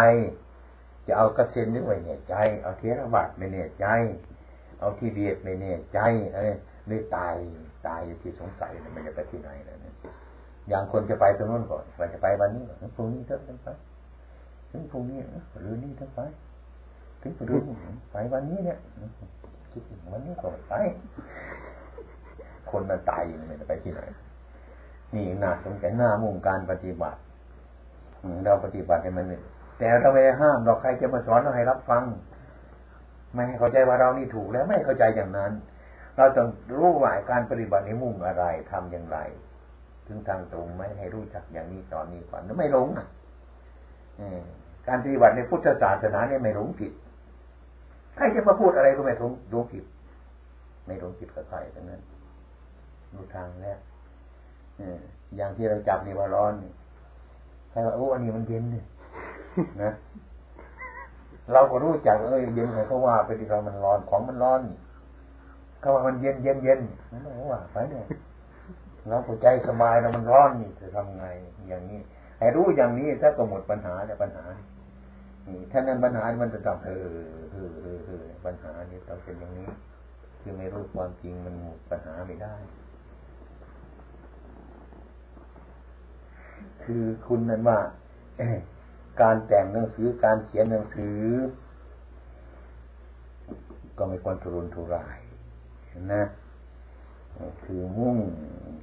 จะเอากระเซ็นนึกไว้แน่ใจ เอาเทระบาดไม่แน่ใจ เอาที่เบียดไม่แน่ใจอะไรเลยตายตายอยู่ที่สงสัยมันจะไปที่ไหนนะเนี่ย อย่างคนจะไปตรงนู้นก่อนว่าจะไปวันนี้ถึงพรุ่งนี้เถอะไปถึงพรุ่งนี้หรือนี่เถอะไปถึงไปดูไปวันนี้เนี่ยคิดถึงวันนี้ก็ไป คนมันตายอยู่ไม่ได้ไปที่ไหนนี่น่าสนใจหน้ามุ่งการปฏิบัติเราปฏิบัติให้มันเนี่ยแต่เราไม่ได้ห้ามเราใครจะมาสอนเราให้รับฟัง ไม่ให้เข้าใจว่าเรานี่ถูกแล้วไม่เข้าใจอย่างนั้น เราต้องรู้ว่าการปฏิบัติในมุ่งอะไรทำอย่างไร ถึงทางตรงไหมให้รู้จักอย่างนี้ตอนนี้ก่อนแล้วไม่หลงอะการปฏิบัติในพุทธศาสนาเนี่ยไม่หลงผิดใครจะมาพูดอะไรก็ไม่หลงหลงผิด ไม่หลงผิดกับใครทั้งนั้นรู้ทางแล้วอย่างที่เราจับนี่ว่าร้อนใครว่าโอ้อันนี้มันเย็นเนี่ยนะเราก็รู้จักเอ้ยเย็นเขาว่าไปที่เรามันร้อนของมันร้อนเขาว่ามันเย็นเย็นเย็นนั่นว่าไปเนี่ย เราก็ใจสบายเรามันร้อนนี่จะทำไง อย่างนี้ให้รู้อย่างนี้ถ้าก็หมดปัญหาเนี่ยปัญหานี่ถ้านั้นปัญหามันจะต้องเออเออเออเออปัญหานี่ต้องเป็นอย่างนี้ คือไม่รู้ความจริงมันหมดปัญหาไม่ได้ คือคุณนั้นว่าการแต่งหนังสือการเขียนหนังสือ ก็ไม่ควรทุรนทุรายนะ คือมุ่ง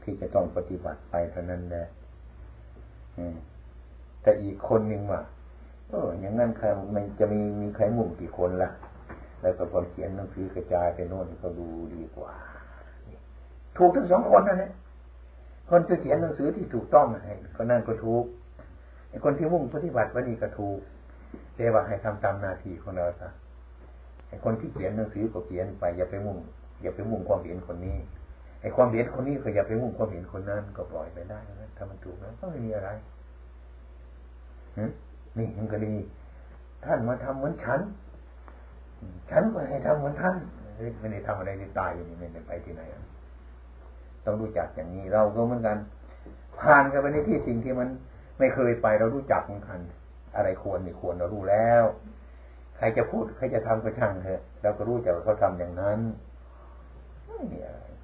ที่จะต้องปฏิบัติไปเท่านั้นแหละแต่อีกคนหนึ่งว่าเอออย่างนั้นใครมันจะมีมีใครมุ่งกี่คนละ่ะ แล้วก็คนเขียนหนังสือกระจายไปโน่นก็ดูดีกว่า ถูกทั้งสองคนนั่นแหละคนจะเขียนหนังสือที่ถูกต้องให้ก็นั่นก็ถูกไอ้คนที่มุ่งปฏิบัติวันนี้ก็ถูกแต่ว่าให้ทำตามนาทีของเราซะไอ้คนที่เขียนหนังสือก็เขียนไปอย่าไปมุ่ง อย่าไปมุ่งความเห็นคนนี้ ไอ้ความเห็นคนนี้ก็อย่าไปมุ่งความเห็นคนนั้นก็ปล่อยไปได้นะถ้ามันถูกแล้วก็ไม่มีอะไรนี่มันก็ดี ท่านมาทำเหมือนฉัน ฉันก็ให้ทำเหมือนท่านไม่ได้ทำอะไรที่ตายอยู่นี่ไม่ได้ไปที่ไหนต้องรู้จักอย่างนี้เราก็เหมือนกัน ผ่านกันไปในที่สิ่งที่มันไม่เคยไปเรารู้จักเหมือนกัน อะไรควรไม่ควรเรารู้แล้ว ใครจะพูดใครจะทำก็ช่างเถอะเราก็รู้จักว่าเขาทำอย่างนั้น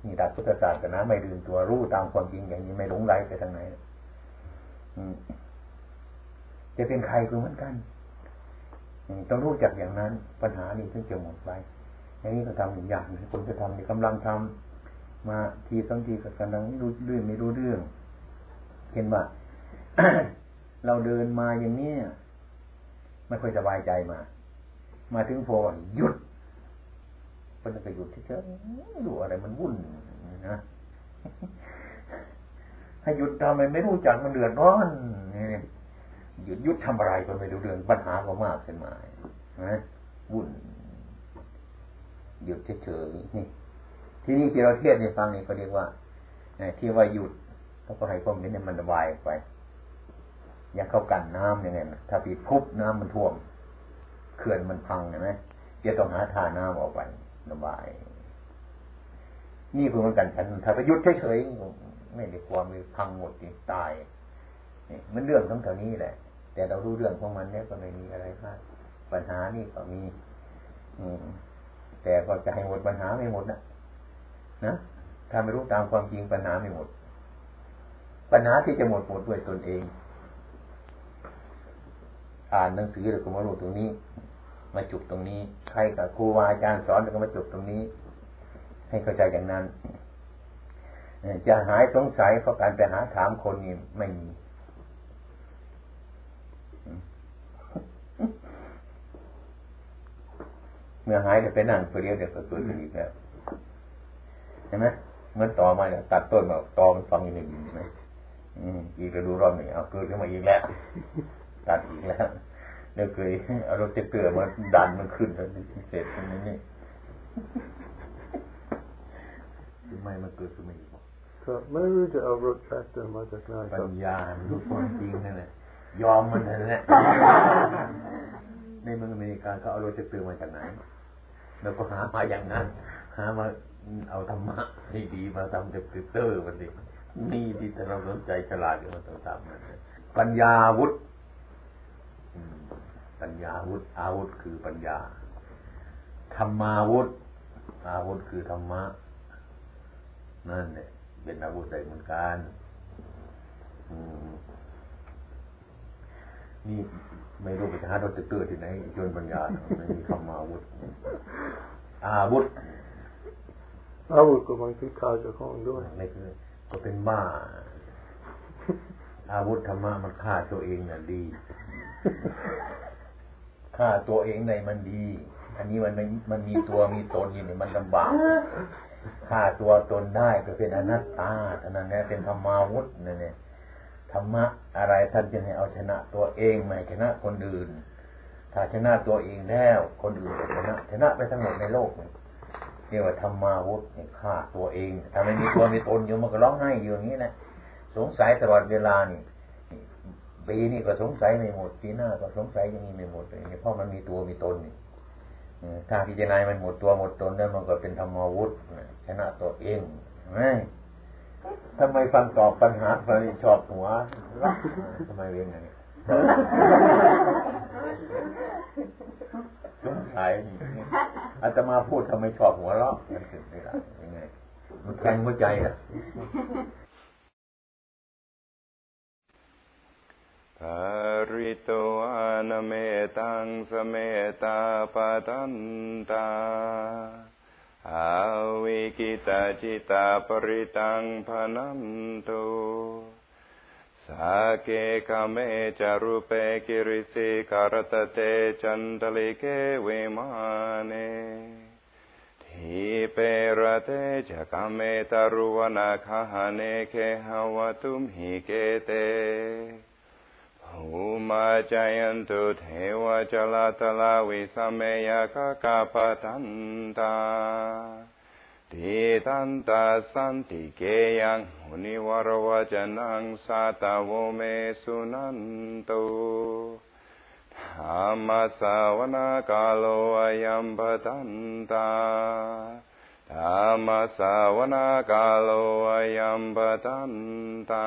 นี่ดักพุทธศาสนาไม่ลืมตัวรู้ตามความจริงอย่างนี้ไม่หลงไหลไปทางไหนจะเป็นใครก็เหมือนกันต้องรู้จักอย่างนั้น ปัญหานี้ถึงจะหมดไปอย่างนี้ก็ทำอย่างอย่างคนจะทำนี่กำลังทำมาทีสองทีก็กำลังรู้เรื่องไม่รู้เรื่องเช่นว่าเราเดินมาอย่างนี้ไม่ค่อยสบายใจมา มาถึงพอหยุด มันก็หยุดที่เฉยดูอะไรมันวุ่นนะให้หยุดทำไมไม่รู้จักมันเดือดร้อนหยุดยุดทำอะไรก็ไม่รู้เรื่องปัญหาก็มากขึ้นมานะวุ่นหยุดเฉยๆนี่ ที่นี่ที่เราเทียบในฟังนี่ก็เรียกว่าที่ว่าหยุดแล้วก็ให้ความเห็นมันระบายไป อย่าเข้ากันน้ำย่างเงี้ยถ้าปีพุบน้ำมันท่วมเขื่อนมันพังเห็นไหมจะต้องหาทาน้ำออกไป ระบาย นี่คือมันกันฉันถ้าไปยุดเฉยๆไม่ได้ความมีพังหมดตายนี่มันเรื่องทั้งแถวนี้แหละ แต่เรารู้เรื่องของมันเนี่ยก็ไม่มีอะไรมากปัญหานี่ก็มี อืม แต่ก็จะให้หมดปัญหาไม่หมดนะนะถ้าไม่รู้ตามความจริงปัญหาไม่หมด ปัญหาที่จะหมดหมดด้วยตนเอง อ่านหนังสือแล้วก็มารู้ตรงนี้ มาจุกตรงนี้ ใครกับครูวาอาจารย์สอนแล้วก็มาจุกตรงนี้ ให้เข้าใจอย่างนั้นจะหายสงสัยเพราะการไปหาถามคนนี่ไม่มีเมื่อหายจะไปนั่งเปรียวเดี๋ยวก็เกิดอีกแล้วเห็นไหมเมื่อต่อมาเนี่ยตัดต้นมาตอมันฟังอีกหนึ่งใช่ไหมอีกก็ดูรอบหนึ่งเอาเกิดขึ้นมาอีกแล้ว ตัดอีกแล้ว แล้วเคยเอารถเตอร์มาดันมันขึ้นแล้วเสร็จตรงนี้นี่ทำไมมันเกิดขึ้นมาอีกก็ไม่รู้จะเอารถแทรกเตอร์มาจากไหนปัญญารู้ความจริงนั่นแหละยอมมันนั่นแหละในเมืองอเมริกาเขาเอารถเตอร์มาจากไหน แล้วก็หามาอย่างนั้น หามาเอาธรรมะให้ดีมาทำเตอร์มันดินี่ที่เราสนใจฉลาดอยู่มันต้องทำปัญญาวุฒิ ปัญญาวุธอาวุธคือปัญญา ธรรมาวุธ อาวุธคือธรรมะ นั่นเนี่ยเป็นอาวุธใดเหมือนกันนี่ไม่รู้ไปหาดรเตอร์ที่ไหนจนปัญญาไม่มีคำมาวุธ อาวุธ อาวุธก็บางทีฆ่าเจ้าของด้วยนี่คือก็เป็นบ้าอาวุธธรรมะมันฆ่าตัวเองน่ะดี ฆ่าตัวเองในมันดี อันนี้มันมันมีตัวมีตนอยู่นี่มันลำบากฆ่าตัวตนได้ก็เป็นอนัตตาเท่านั้นแหละเป็นธรรมาวุธนั่นเองธรรมะอะไรท่านจะให้เอาชนะตัวเองไม่ชนะคนอื่น ถ้าชนะตัวเองแล้วคนอื่นจะชนะชนะไปทั้งหมดในโลกนี่เรียกว่าธรรมาวุธฆ่าตัวเองถ้าไม่มีตัวมีตนอยู่มันก็ร้องไห้อยู่อย่างนี้นะสงสัยตลอดเวลานี่ ปีนี้ก็สงสัยไม่หมดปีหน้าก็สงสัยยังมีไม่หมดเลยเพราะมันมีตัวมีตนนี่ถ้าพิจารณามันหมดตัวหมดตนแล้วมันก็เป็นธรรมวุธชนะตัวเองไม่ทำไมฟังตอบปัญหาไปชอบหัวทำไมเรียนอย่างนี้สงสัยอาตมาพูดทำไมชอบหัวเราะมันเกิดไม่ได้ยังไงมันแทงหัวใจอะ ภริโตอนเมตังสเมตาปตันตาอะวิกขิตตะจิตตา ปะริตตัง ภะณันตุ สัคเค กาเมจะ รูเป คิริสิขะระตะเฏ จันตะลิกเข วิมาเนทีเป รัฏเฐ จะ คาเมตะรุวะนะคะหะเนเคหะวัตถุมหิเขตเต ภุมมา จายันตุ เทวา ชะละถะละวิสะเม ยักขะคันธัพพะ Ditanta santi keyang uniwarwajanang satavo me sunanto Dhamma sawana kalo ayam patanta Dhamma sawana kalo ayam patanta ธรรมสาวนากาโลหายัมปตันตา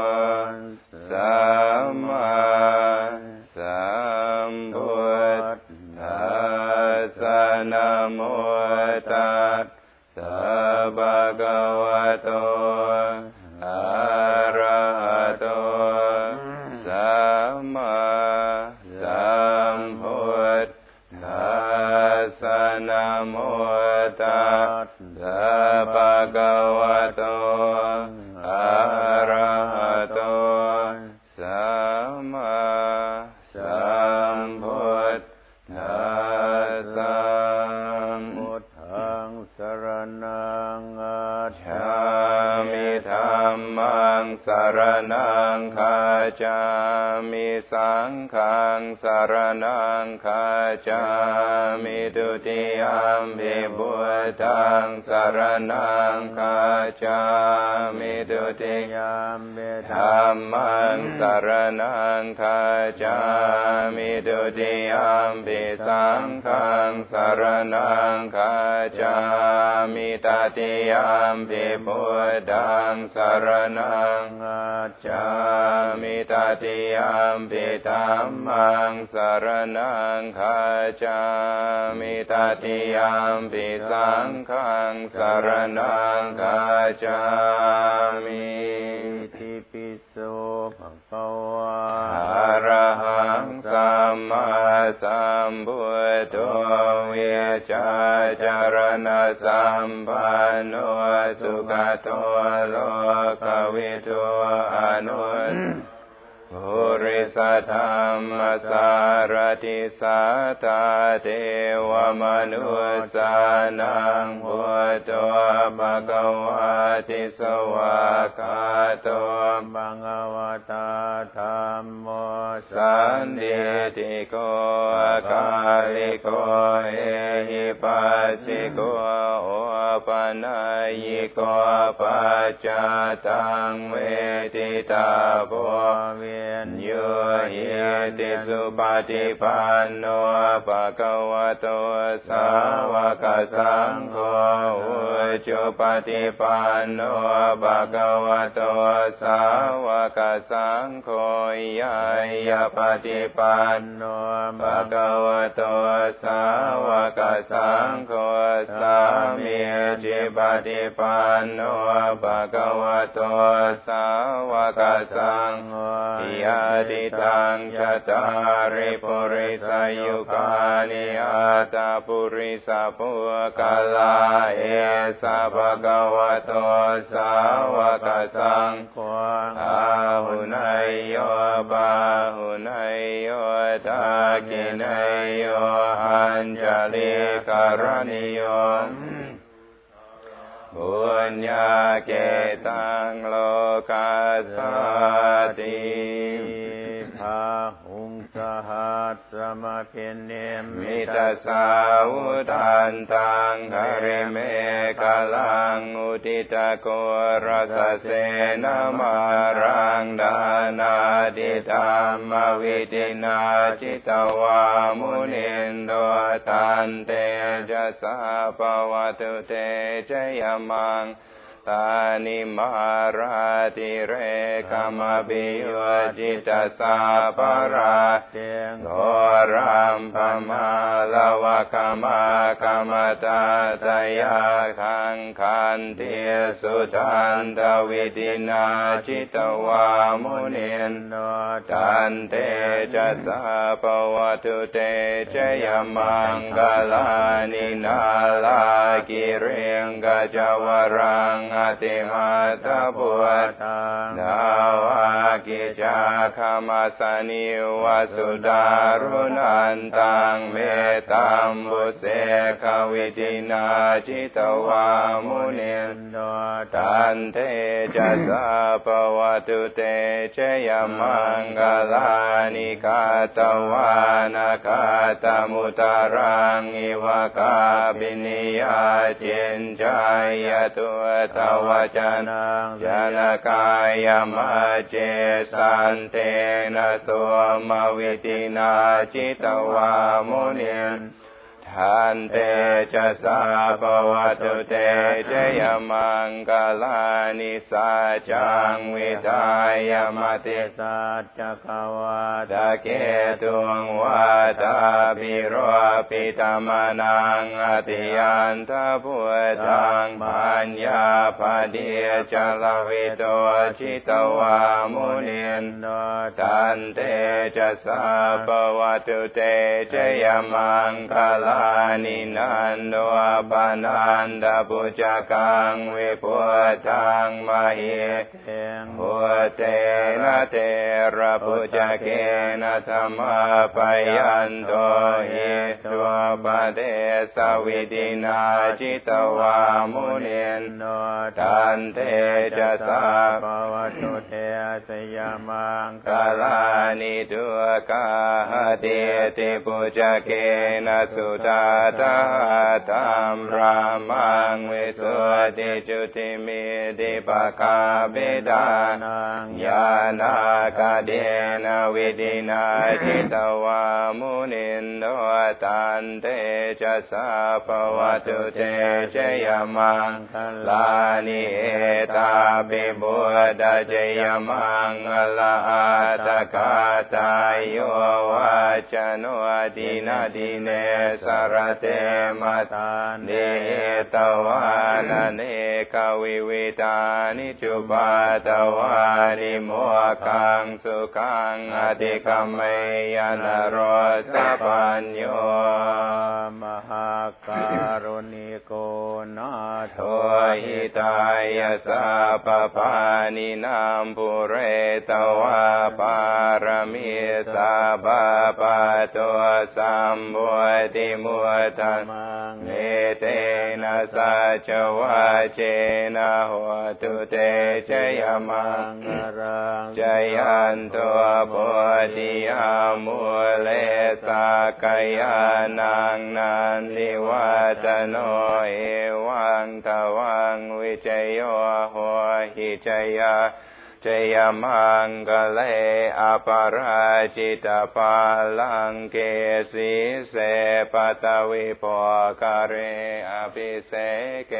มตัสสะภะคะวะโต จามิสังฆังสารนังคาจามิตุติยมปิพุทธังสารนังคาจามิตุติยามเบธรรมังสารนังคาจามิตุติยมปิสังฆังสารนัง จามิตติยมปิพุทธังสารนังอาจจามิตติยมปิธรรมังสารนังคาจามิตติยมปิสังฆังสารนังคาจามิทิปิโสภะคะวะอะระหังสัมมาสัมพุทโธเวชา จารณะสัมปันโนสุขโตโลกวิทูอนุตภู ริสธรรมสารติสัทธาเทวมนุสานังพุทโธภะคะวะติสวากาโตบังอวตาธรรมโมสันเดติโกอาคาลิโกเอหิปัสสิโกโอปนัยิโกปัจจตังเวทิตาโพเวียนโยหิติสุปฏิปันโนภะคะวะโตสาวกสังโฆอุจุปฏิปันโนภะคะวะโตสาวกสังโฆยายาปฏิปันโนภะคะวะโตสาวกสังโฆสามีจิปฏิปันโนภะคะวะโตสาวกสังโฆยาติตังชะตาริปุริสายุคานิอาตาปุริสาภุกาลาเอสะภะคะวะโตสาวกสังโฆอาหุนายโยบาหุนายโยตากินายโยอัญจลิการณิโยบุญญาเกตังโลกัสสติ หัสสมเพนเนมิตาสาวุทันตังหริเมกลังอุติตะโกรสเสนมารังดานาติธรรมวิตินาจิตวามุนินโดตันเตจะสาปวัตุเตจยมัง ตานิมาราติเรกามบิวจิตสาปราเตโกรัมปมาลวะกามากามตาตยาคังคันเทสุทันตวิตินาจิตวามุนินโนตันเตจะสาปวัตุเตจยมังกลานินาลากิเรงกจวรังอติมาตาปุตาดาวากิจาคามาสนิวสุดารุนันตังเมตัมบุเสขวิตินาจิตวามุนินโนตันเทจะสาปวัตุเตเชยมังกลานิกาตวานาคาตมุตารังอิวกาบินิยาจินจายตัวตวจนังจนกายมาเจสันเตนะสวมวิตินาจิตวามุนิ ทันเตจะสาปวัตุเตจยมังกลานิสัจังวิทายมติสัจจกวาตะเกตุงวาตาปิโรปิตมนังอติยันทพุทังปัญญาภเดียจลวิโตชิตวามุนินโนตันเตจะสาปวัตุเตจยมังกลาานินันโนปานันดาปุจกังวิพุทังมหิเทงพุเตนะเตระปุจเกนะธรรมปยันโตหิตัวปเตสวิตินาจิตวามุนินโนตันเตจะสาปวัตุเตสยามังกาลานิตุกาเตติปุจเกนะสุตาตาตามรามังวิสุทิจุติมิติปะกาเบดานังญาณากาเดนะวิดินาจิตวามุนินโนตันเตจะสาปวัตุเตเจยมังลานิเอตาปิบุตะเจยมังลาตกาตายโยวาจโนดินาดิเนสารเตมะตันที หิตวานะเนกะวิวิธานิจุปัททะวานิโมกขังสุขังอะธิคะเมยยะ นะโร สะปัญโญ มะหาการุณิโกนาโถ หิตายะ สัพพะปาณินัง ปูเรตวาปาระมีสาบาปะตัวสัมบุติมุตันเนเตนะสัจวะเจนะโหตุเตจยมังรังจยันตัวปุติยามุเลสากยานังนันลิวัตโนเอวังทวังวิจโยโหหิจยา จยมังกเลอปราจิตาปาลังเกสีเสปตวิปกเรอภิเสเก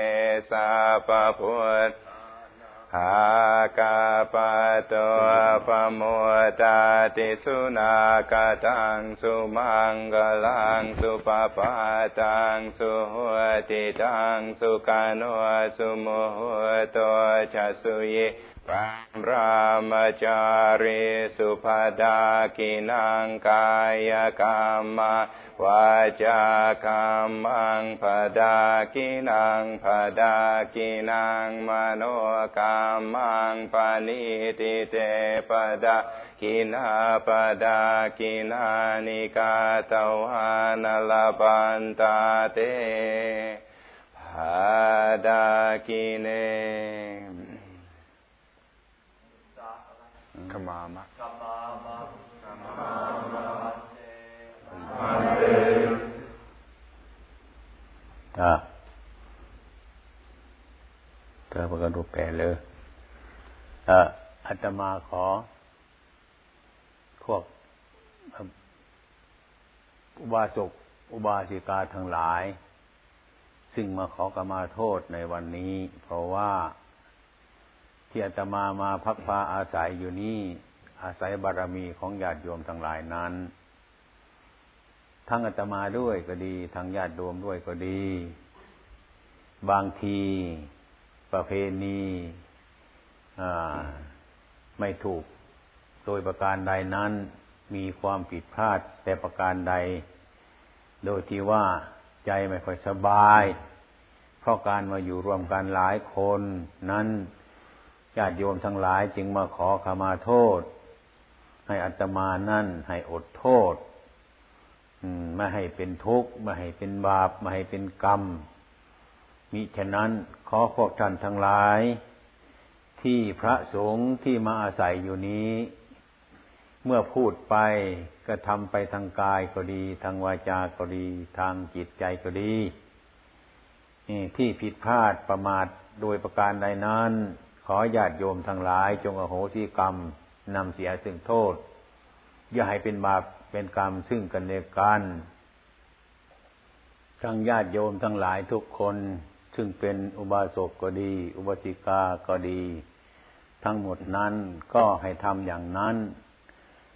สาปพุทธหากาปตัวปโมตาติสุนากตังสุมังกลังสุปปาตังสุหัวติตังสุกานุสุโมหตัวชัสุย ปามรามจาริสุภดากินังกายกรรมวาจากรรมังภดากินังภดากินังมโนกรรมังปณิติเตปดากินาปดากินานิกาตวานลบันตาเตภดากิเน ขมามะอ่าเธอประกันรูปแปลเลยอ่ออาตมาขอ พวกอุบาสกอุบาสิกาทั้งหลาย ซึ่งมาขอกรมาโทษในวันนี้ เพราะว่า ที่อาตมามาพักพาอาศัยอยู่นี่อาศัยบารรมีของญาติโยมทั้งหลายนั้น ทั้งอาตมาด้วยก็ดี ทั้งญาติโยมด้วยก็ดี บางทีประเพณีไม่ถูกโดยประการใดนั้นมีความผิดพลาดแต่ประการใด โดยที่ว่าใจไม่ค่อยสบาย เพราะการมาอยู่รวมกันหลายคนนั้น ญาติโยมทั้งหลายจึงมาขอขมาโทษ ให้อัตมานั่นให้อดโทษไม่ให้เป็นทุกข์ไม่ให้เป็นบาปไม่ให้เป็นกรรมมิฉะนั้นขอพวกท่านทั้งหลาย ที่พระสงฆ์ที่มาอาศัยอยู่นี้ เมื่อพูดไปก็ทำไปทางกายก็ดี ทางวาจาก็ดี ทางจิตใจก็ดีที่ผิดพลาดประมาทโดยประการใดนั้น ขอญาติโยมทั้งหลาย จงอโหสิกรรมนำเสียซึ่งโทษ อย่าให้เป็นบาปเป็นกรรมซึ่งกันและกันทั้งญาติโยมทั้งหลายทุกคน ซึ่งเป็นอุบาสกก็ดี อุบาสิกาก็ดี ทั้งหมดนั้นก็ให้ทำอย่างนั้น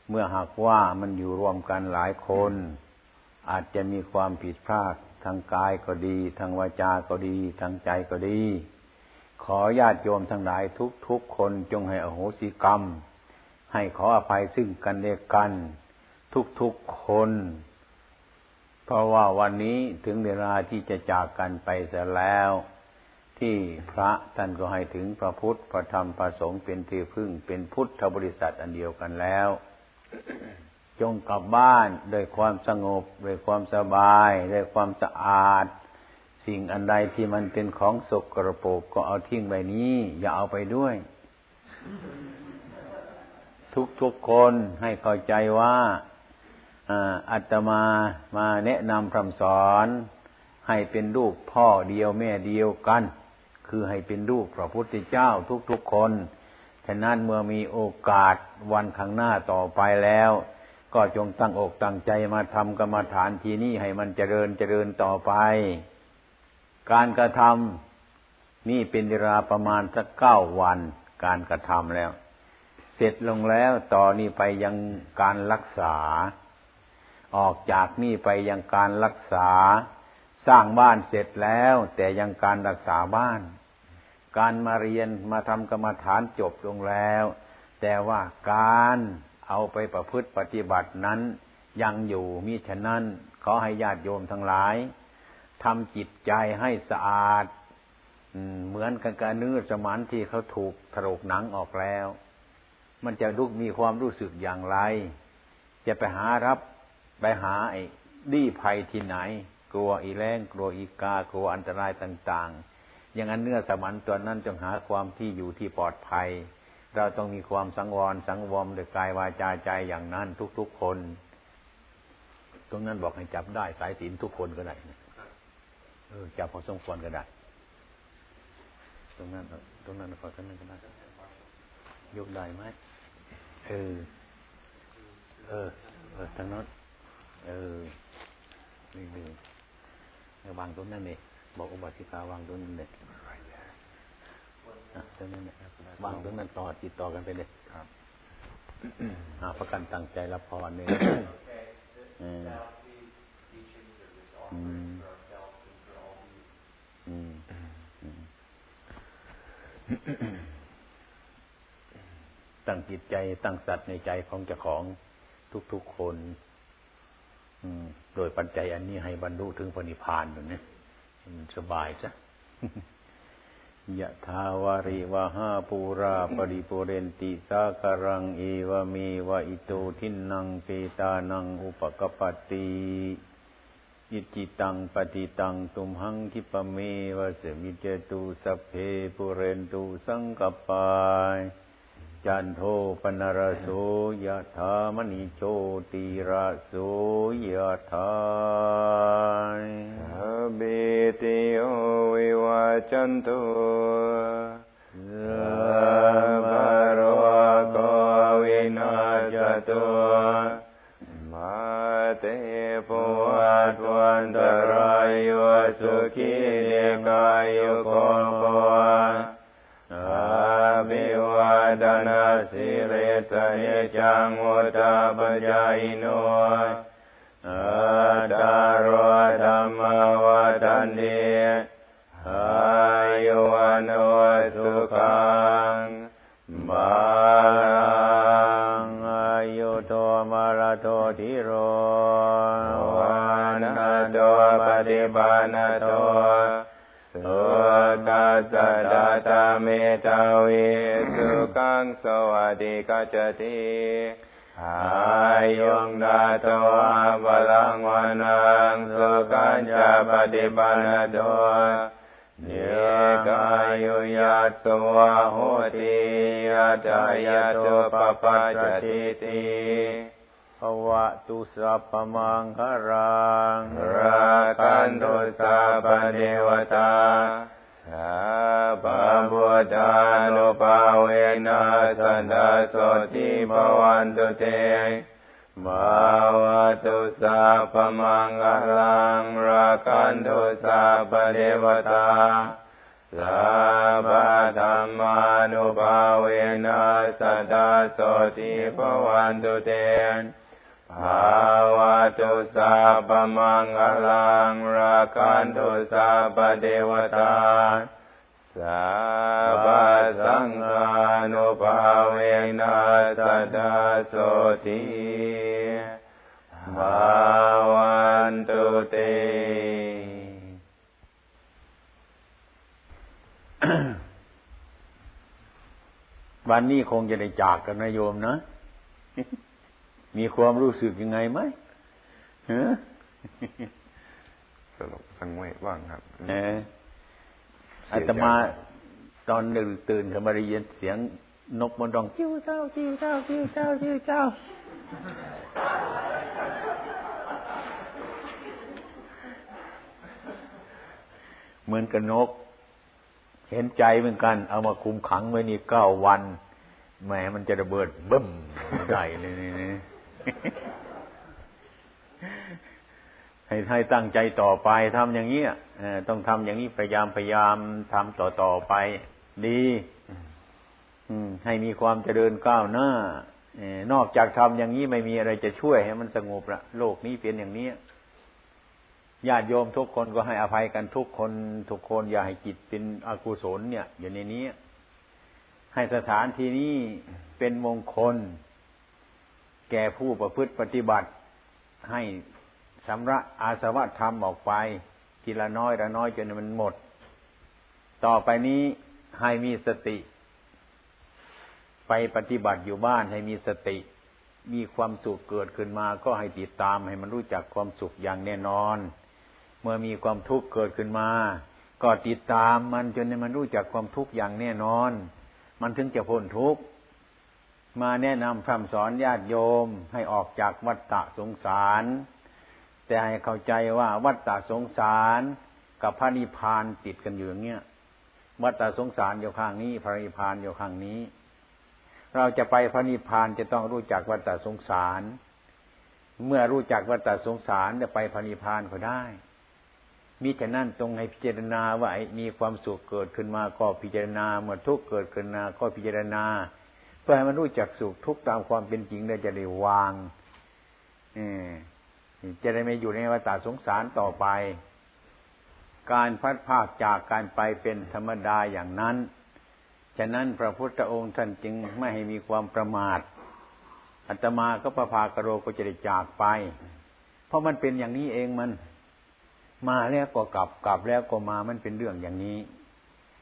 เมื่อหากว่ามันอยู่รวมกันหลายคน อาจจะมีความผิดพลาดทางกายก็ดี ทางวาจาก็ดี ทางใจก็ดี ขอญาติโยมทั้งหลายทุกทุกคนจงให้อโหสิกรรม ให้ขออภัยซึ่งกันและกัน ทุกทุกคน เพราะว่าวันนี้ถึงเวลาที่จะจากกันไปเสียแล้ว ที่พระท่านก็ให้ถึงพระพุทธพระธรรมพระสงฆ์เป็นที่พึ่งเป็นพุทธบริษัทอันเดียวกันแล้ว จงกลับบ้านด้วยความสงบด้วยความสบายด้วยความสะอาด สิ่งอันใดที่มันเป็นของสกรปรกก็เอาทิ้งไปนี้ อย่าเอาไปด้วย ทุกทุกคนให้เข้าใจว่าอัตมามาแนะนำคำสอน ให้เป็นลูกพ่อเดียวแม่เดียวกัน คือให้เป็นลูกพระพุทธเจ้าทุกๆคนฉะนั้นเมื่อมีโอกาสวันข้างหน้าต่อไปแล้ว ก็จงตั้งอกตั้งใจมาทำกรรมฐานทีนี้ให้มันเจริญเจริญต่อไป การกระทำนี่เป็นเวลาประมาณสักเก้าวัน การกระทำแล้ว เสร็จลงแล้วต่อนนี้ไปยังการรักษา ออกจากนี่ไปยังการรักษา สร้างบ้านเสร็จแล้ว แต่ยังการรักษาบ้าน การมาเรียนมาทำกรรมฐานจบลงแล้ว แต่ว่าการเอาไปประพฤติปฏิบัตินั้นยังอยู่มิฉะนั้นขอให้ญาติโยมทั้งหลาย ทำจิตใจให้สะอาดเหมือนกันกับเนื้อสมานที่เขาถูกถลกหนังออกแล้ว มันจะลุกมีความรู้สึกอย่างไร จะไปหารับไปหาไอ้ดีภัยที่ไหน กลัวอีแรงกลัวอีกากลัวอันตรายต่าง ๆ อย่างนั้นเนื้อสมันตัวนั้นจงหาความที่อยู่ที่ปลอดภัย เราต้องมีความสังวรสังวรโดยกายวาจาใจอย่างนั้นทุกๆคน ตรงนั้นบอกให้จับได้สายศีลทุกคนก็ได้ เออจับพอสมควรก็ได้ ตรงนั้นตรงนั้นพอกันนั้นก็ได้ยกได้ไหมเออ เออ เออทางนั้นเออนี่ดูวางตรงนั้นเลยบอกอุบาสิกาวางตรงนั้นเลยตรงนั้นเนี่ยวางตรงนั้นต่อติดต่อกันไปเลยครับหาประกันตั้งใจละพรเนี่ยอืม ตั้งจิตใจตั้งสัตว์ในใจของเจ้าของทุกๆคนโดยปัจจัยอันนี้ให้บรรลุถึงพระนิพพานอยู่เนี่ยมันสบายจ้ะยะถาวาริวะหาปูรา ปะริปูเรนติสาคะรังเอวะเมวะอิโตทินนังเปตานังอุปะกัปปะติ อิจฉิตังปัตถิตังตุมหัง ขิปปะเมวะ สะมิชฌะตุสัพเพปูเรนตุสังกัปปา จันโทปัณณะระโสยะถา มะณิโชติระโสยะธาเบติโอวิวาจันโทบารโกวินาจตุ กายุโกภวภิวาดนาสิเรสเยจังวุตาปจายโนอาตารธรรมวาตันติอายุวันโอสุขังบาลังอายุโทมาลโทธิโรวานาโตปฏิปานโต เมตาวิสุขังสวัสดิกัจติอายุงดาโตอาบาลังวานังสุขัญจะปฏิปันโตเนกายุยัตสวะโหติยัตายาโตปปัจจิติภวะตุสัพพมังคารังราคันตุสัพพเทวตาสัพ พุทธานุภาเวนัสันตโสติภวันตุเตบาวตุสัพมังคลังราคันตุสัพพเทวตาสัพพธรรมานุภาเวนัสันตโสติภวันตุเตภาวะตุสัพมังคลังราคันตุสัพพเทวตา สัพพสังฆานุภาเวนัสตาโสติภาวันตุเตวันนี้คงจะได้จากกันนะโยมนะ มีความรู้สึกยังไงไหมฮะสลบสังเวชบ้างครับเอออาตมาตอนหนึ่งตื่นขึ้นมาได้ยินเสียงนกมันร้องจิ้วเจ้าจิ้วเจ้าจิ้วเจ้าจิ้วเจ้า เหมือนกับนก เห็นใจเหมือนกัน เอามาคุมขังไว้นี่เก้าวันแหมมันจะระเบิดบึ้มได้เลยนี่ ให้ให้ตั้งใจต่อไปทำอย่างนี้ต้องทำอย่างนี้พยายามพยายามทำต่อต่อไป ดีให้มีความเจริญก้าวหน้านอกจากทำอย่างนี้ไม่มีอะไรจะช่วยให้มันสงบละโลกนี้เป็นอย่างนี้ญาติโยมทุกคนก็ให้อภัยกันทุกคนทุกคนอย่าให้จิตเป็นอกุศลเนี่ย อยู่ในนี้ให้สถานที่นี้เป็นมงคล แก่ผู้ประพฤติปฏิบัติ ให้ สำระอาสวะธรรมออกไป ทีละน้อยละน้อยจนมันหมด ต่อไปนี้ให้มีสติ ไปปฏิบัติอยู่บ้านให้มีสติ มีความสุขเกิดขึ้นมา ก็ให้ติดตามให้มันรู้จักความสุขอย่างแน่นอน เมื่อมีความทุกข์เกิดขึ้นมา ก็ติดตามมันจนมันรู้จักความทุกข์อย่างแน่นอน มันถึงจะพ้นทุกข์มาแนะนำคำสอนญาติโยมให้ออกจากวัฏฏะสงสาร แต่ให้เข้าใจว่าวัฏฏะสงสารกับพระนิพพานติดกันอยู่อย่างเงี้ยวัฏฏะสงสารอยู่ข้างนี้ พระนิพพานอยู่ข้างนี้ เราจะไปพระนิพพานจะต้องรู้จักวัฏฏสงสาร เมื่อรู้จักวัฏฏสงสารจะไปพระนิพพานก็ได้มิฉะนั้นตรงให้พิจารณาว่ามีความสุขเกิดขึ้นมาก็พิจารณา เมื่อทุกข์เกิดขึ้นมาก็พิจารณา เพื่อให้มันรู้จักสุขทุกข์ตามความเป็นจริงได้จะได้วาง จะได้ไม่อยู่ในวัฏสงสารต่อไป การพัดภาคจากการไปเป็นธรรมดาอย่างนั้น ฉะนั้นพระพุทธองค์ท่านจึงไม่ให้มีความประมาทอัตมาก็ประภากโรก็จะได้จากไป เพราะมันเป็นอย่างนี้เองมัน มาแล้วก็กลับกลับแล้วก็มามันเป็นเรื่องอย่างนี้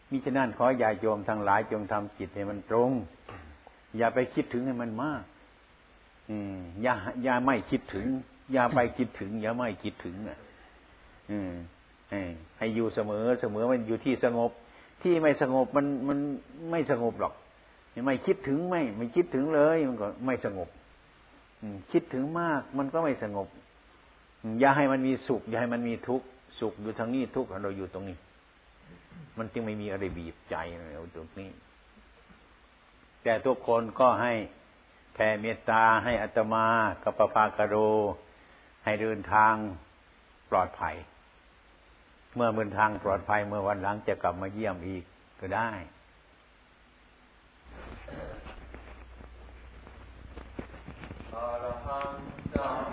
มิฉะนั้นขออย่าโยมทั้งหลายจงทำจิตให้มันตรง อย่าไปคิดถึงให้มันมาก อืมอย่าอย่าไม่คิดถึง อย่าไปคิดถึง อย่าไม่คิดถึงอะ อืมให้อยู่เสมอเสมอมันอยู่ที่สงบ ที่ไม่สงบมันมันไม่สงบหรอกไม่คิดถึงไม่ไม่คิดถึงเลยมันก็ไม่สงบคิดถึงมากมันก็ไม่สงบ อย่าให้มันมีสุข อย่าให้มันมีทุกข์สุขอยู่ทางนี้ทุกข์เราอยู่ตรงนี้ มันจึงไม่มีอะไรบีบใจเราตรงนี้ แต่ทุกคนก็ให้แผ่เมตตาให้อัตมากับปภากโร ให้เดินทางปลอดภัย เมื่อเดินทางปลอดภัยเมื่อวันหลังจะกลับมาเยี่ยมอีกก็ได้ อรหังสัม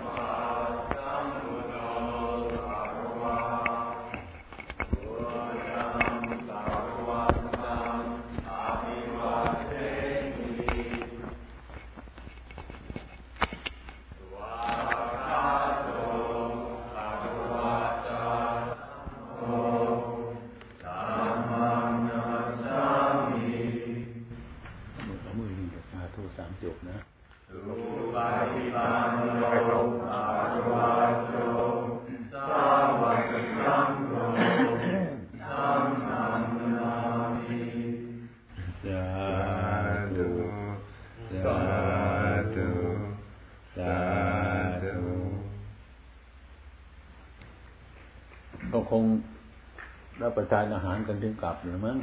ถึงกลับหรือมั้ง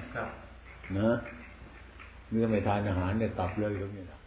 นะเมื่อไม่ทานอาหารเนี่ยกลับเลยหรือไงล่ะ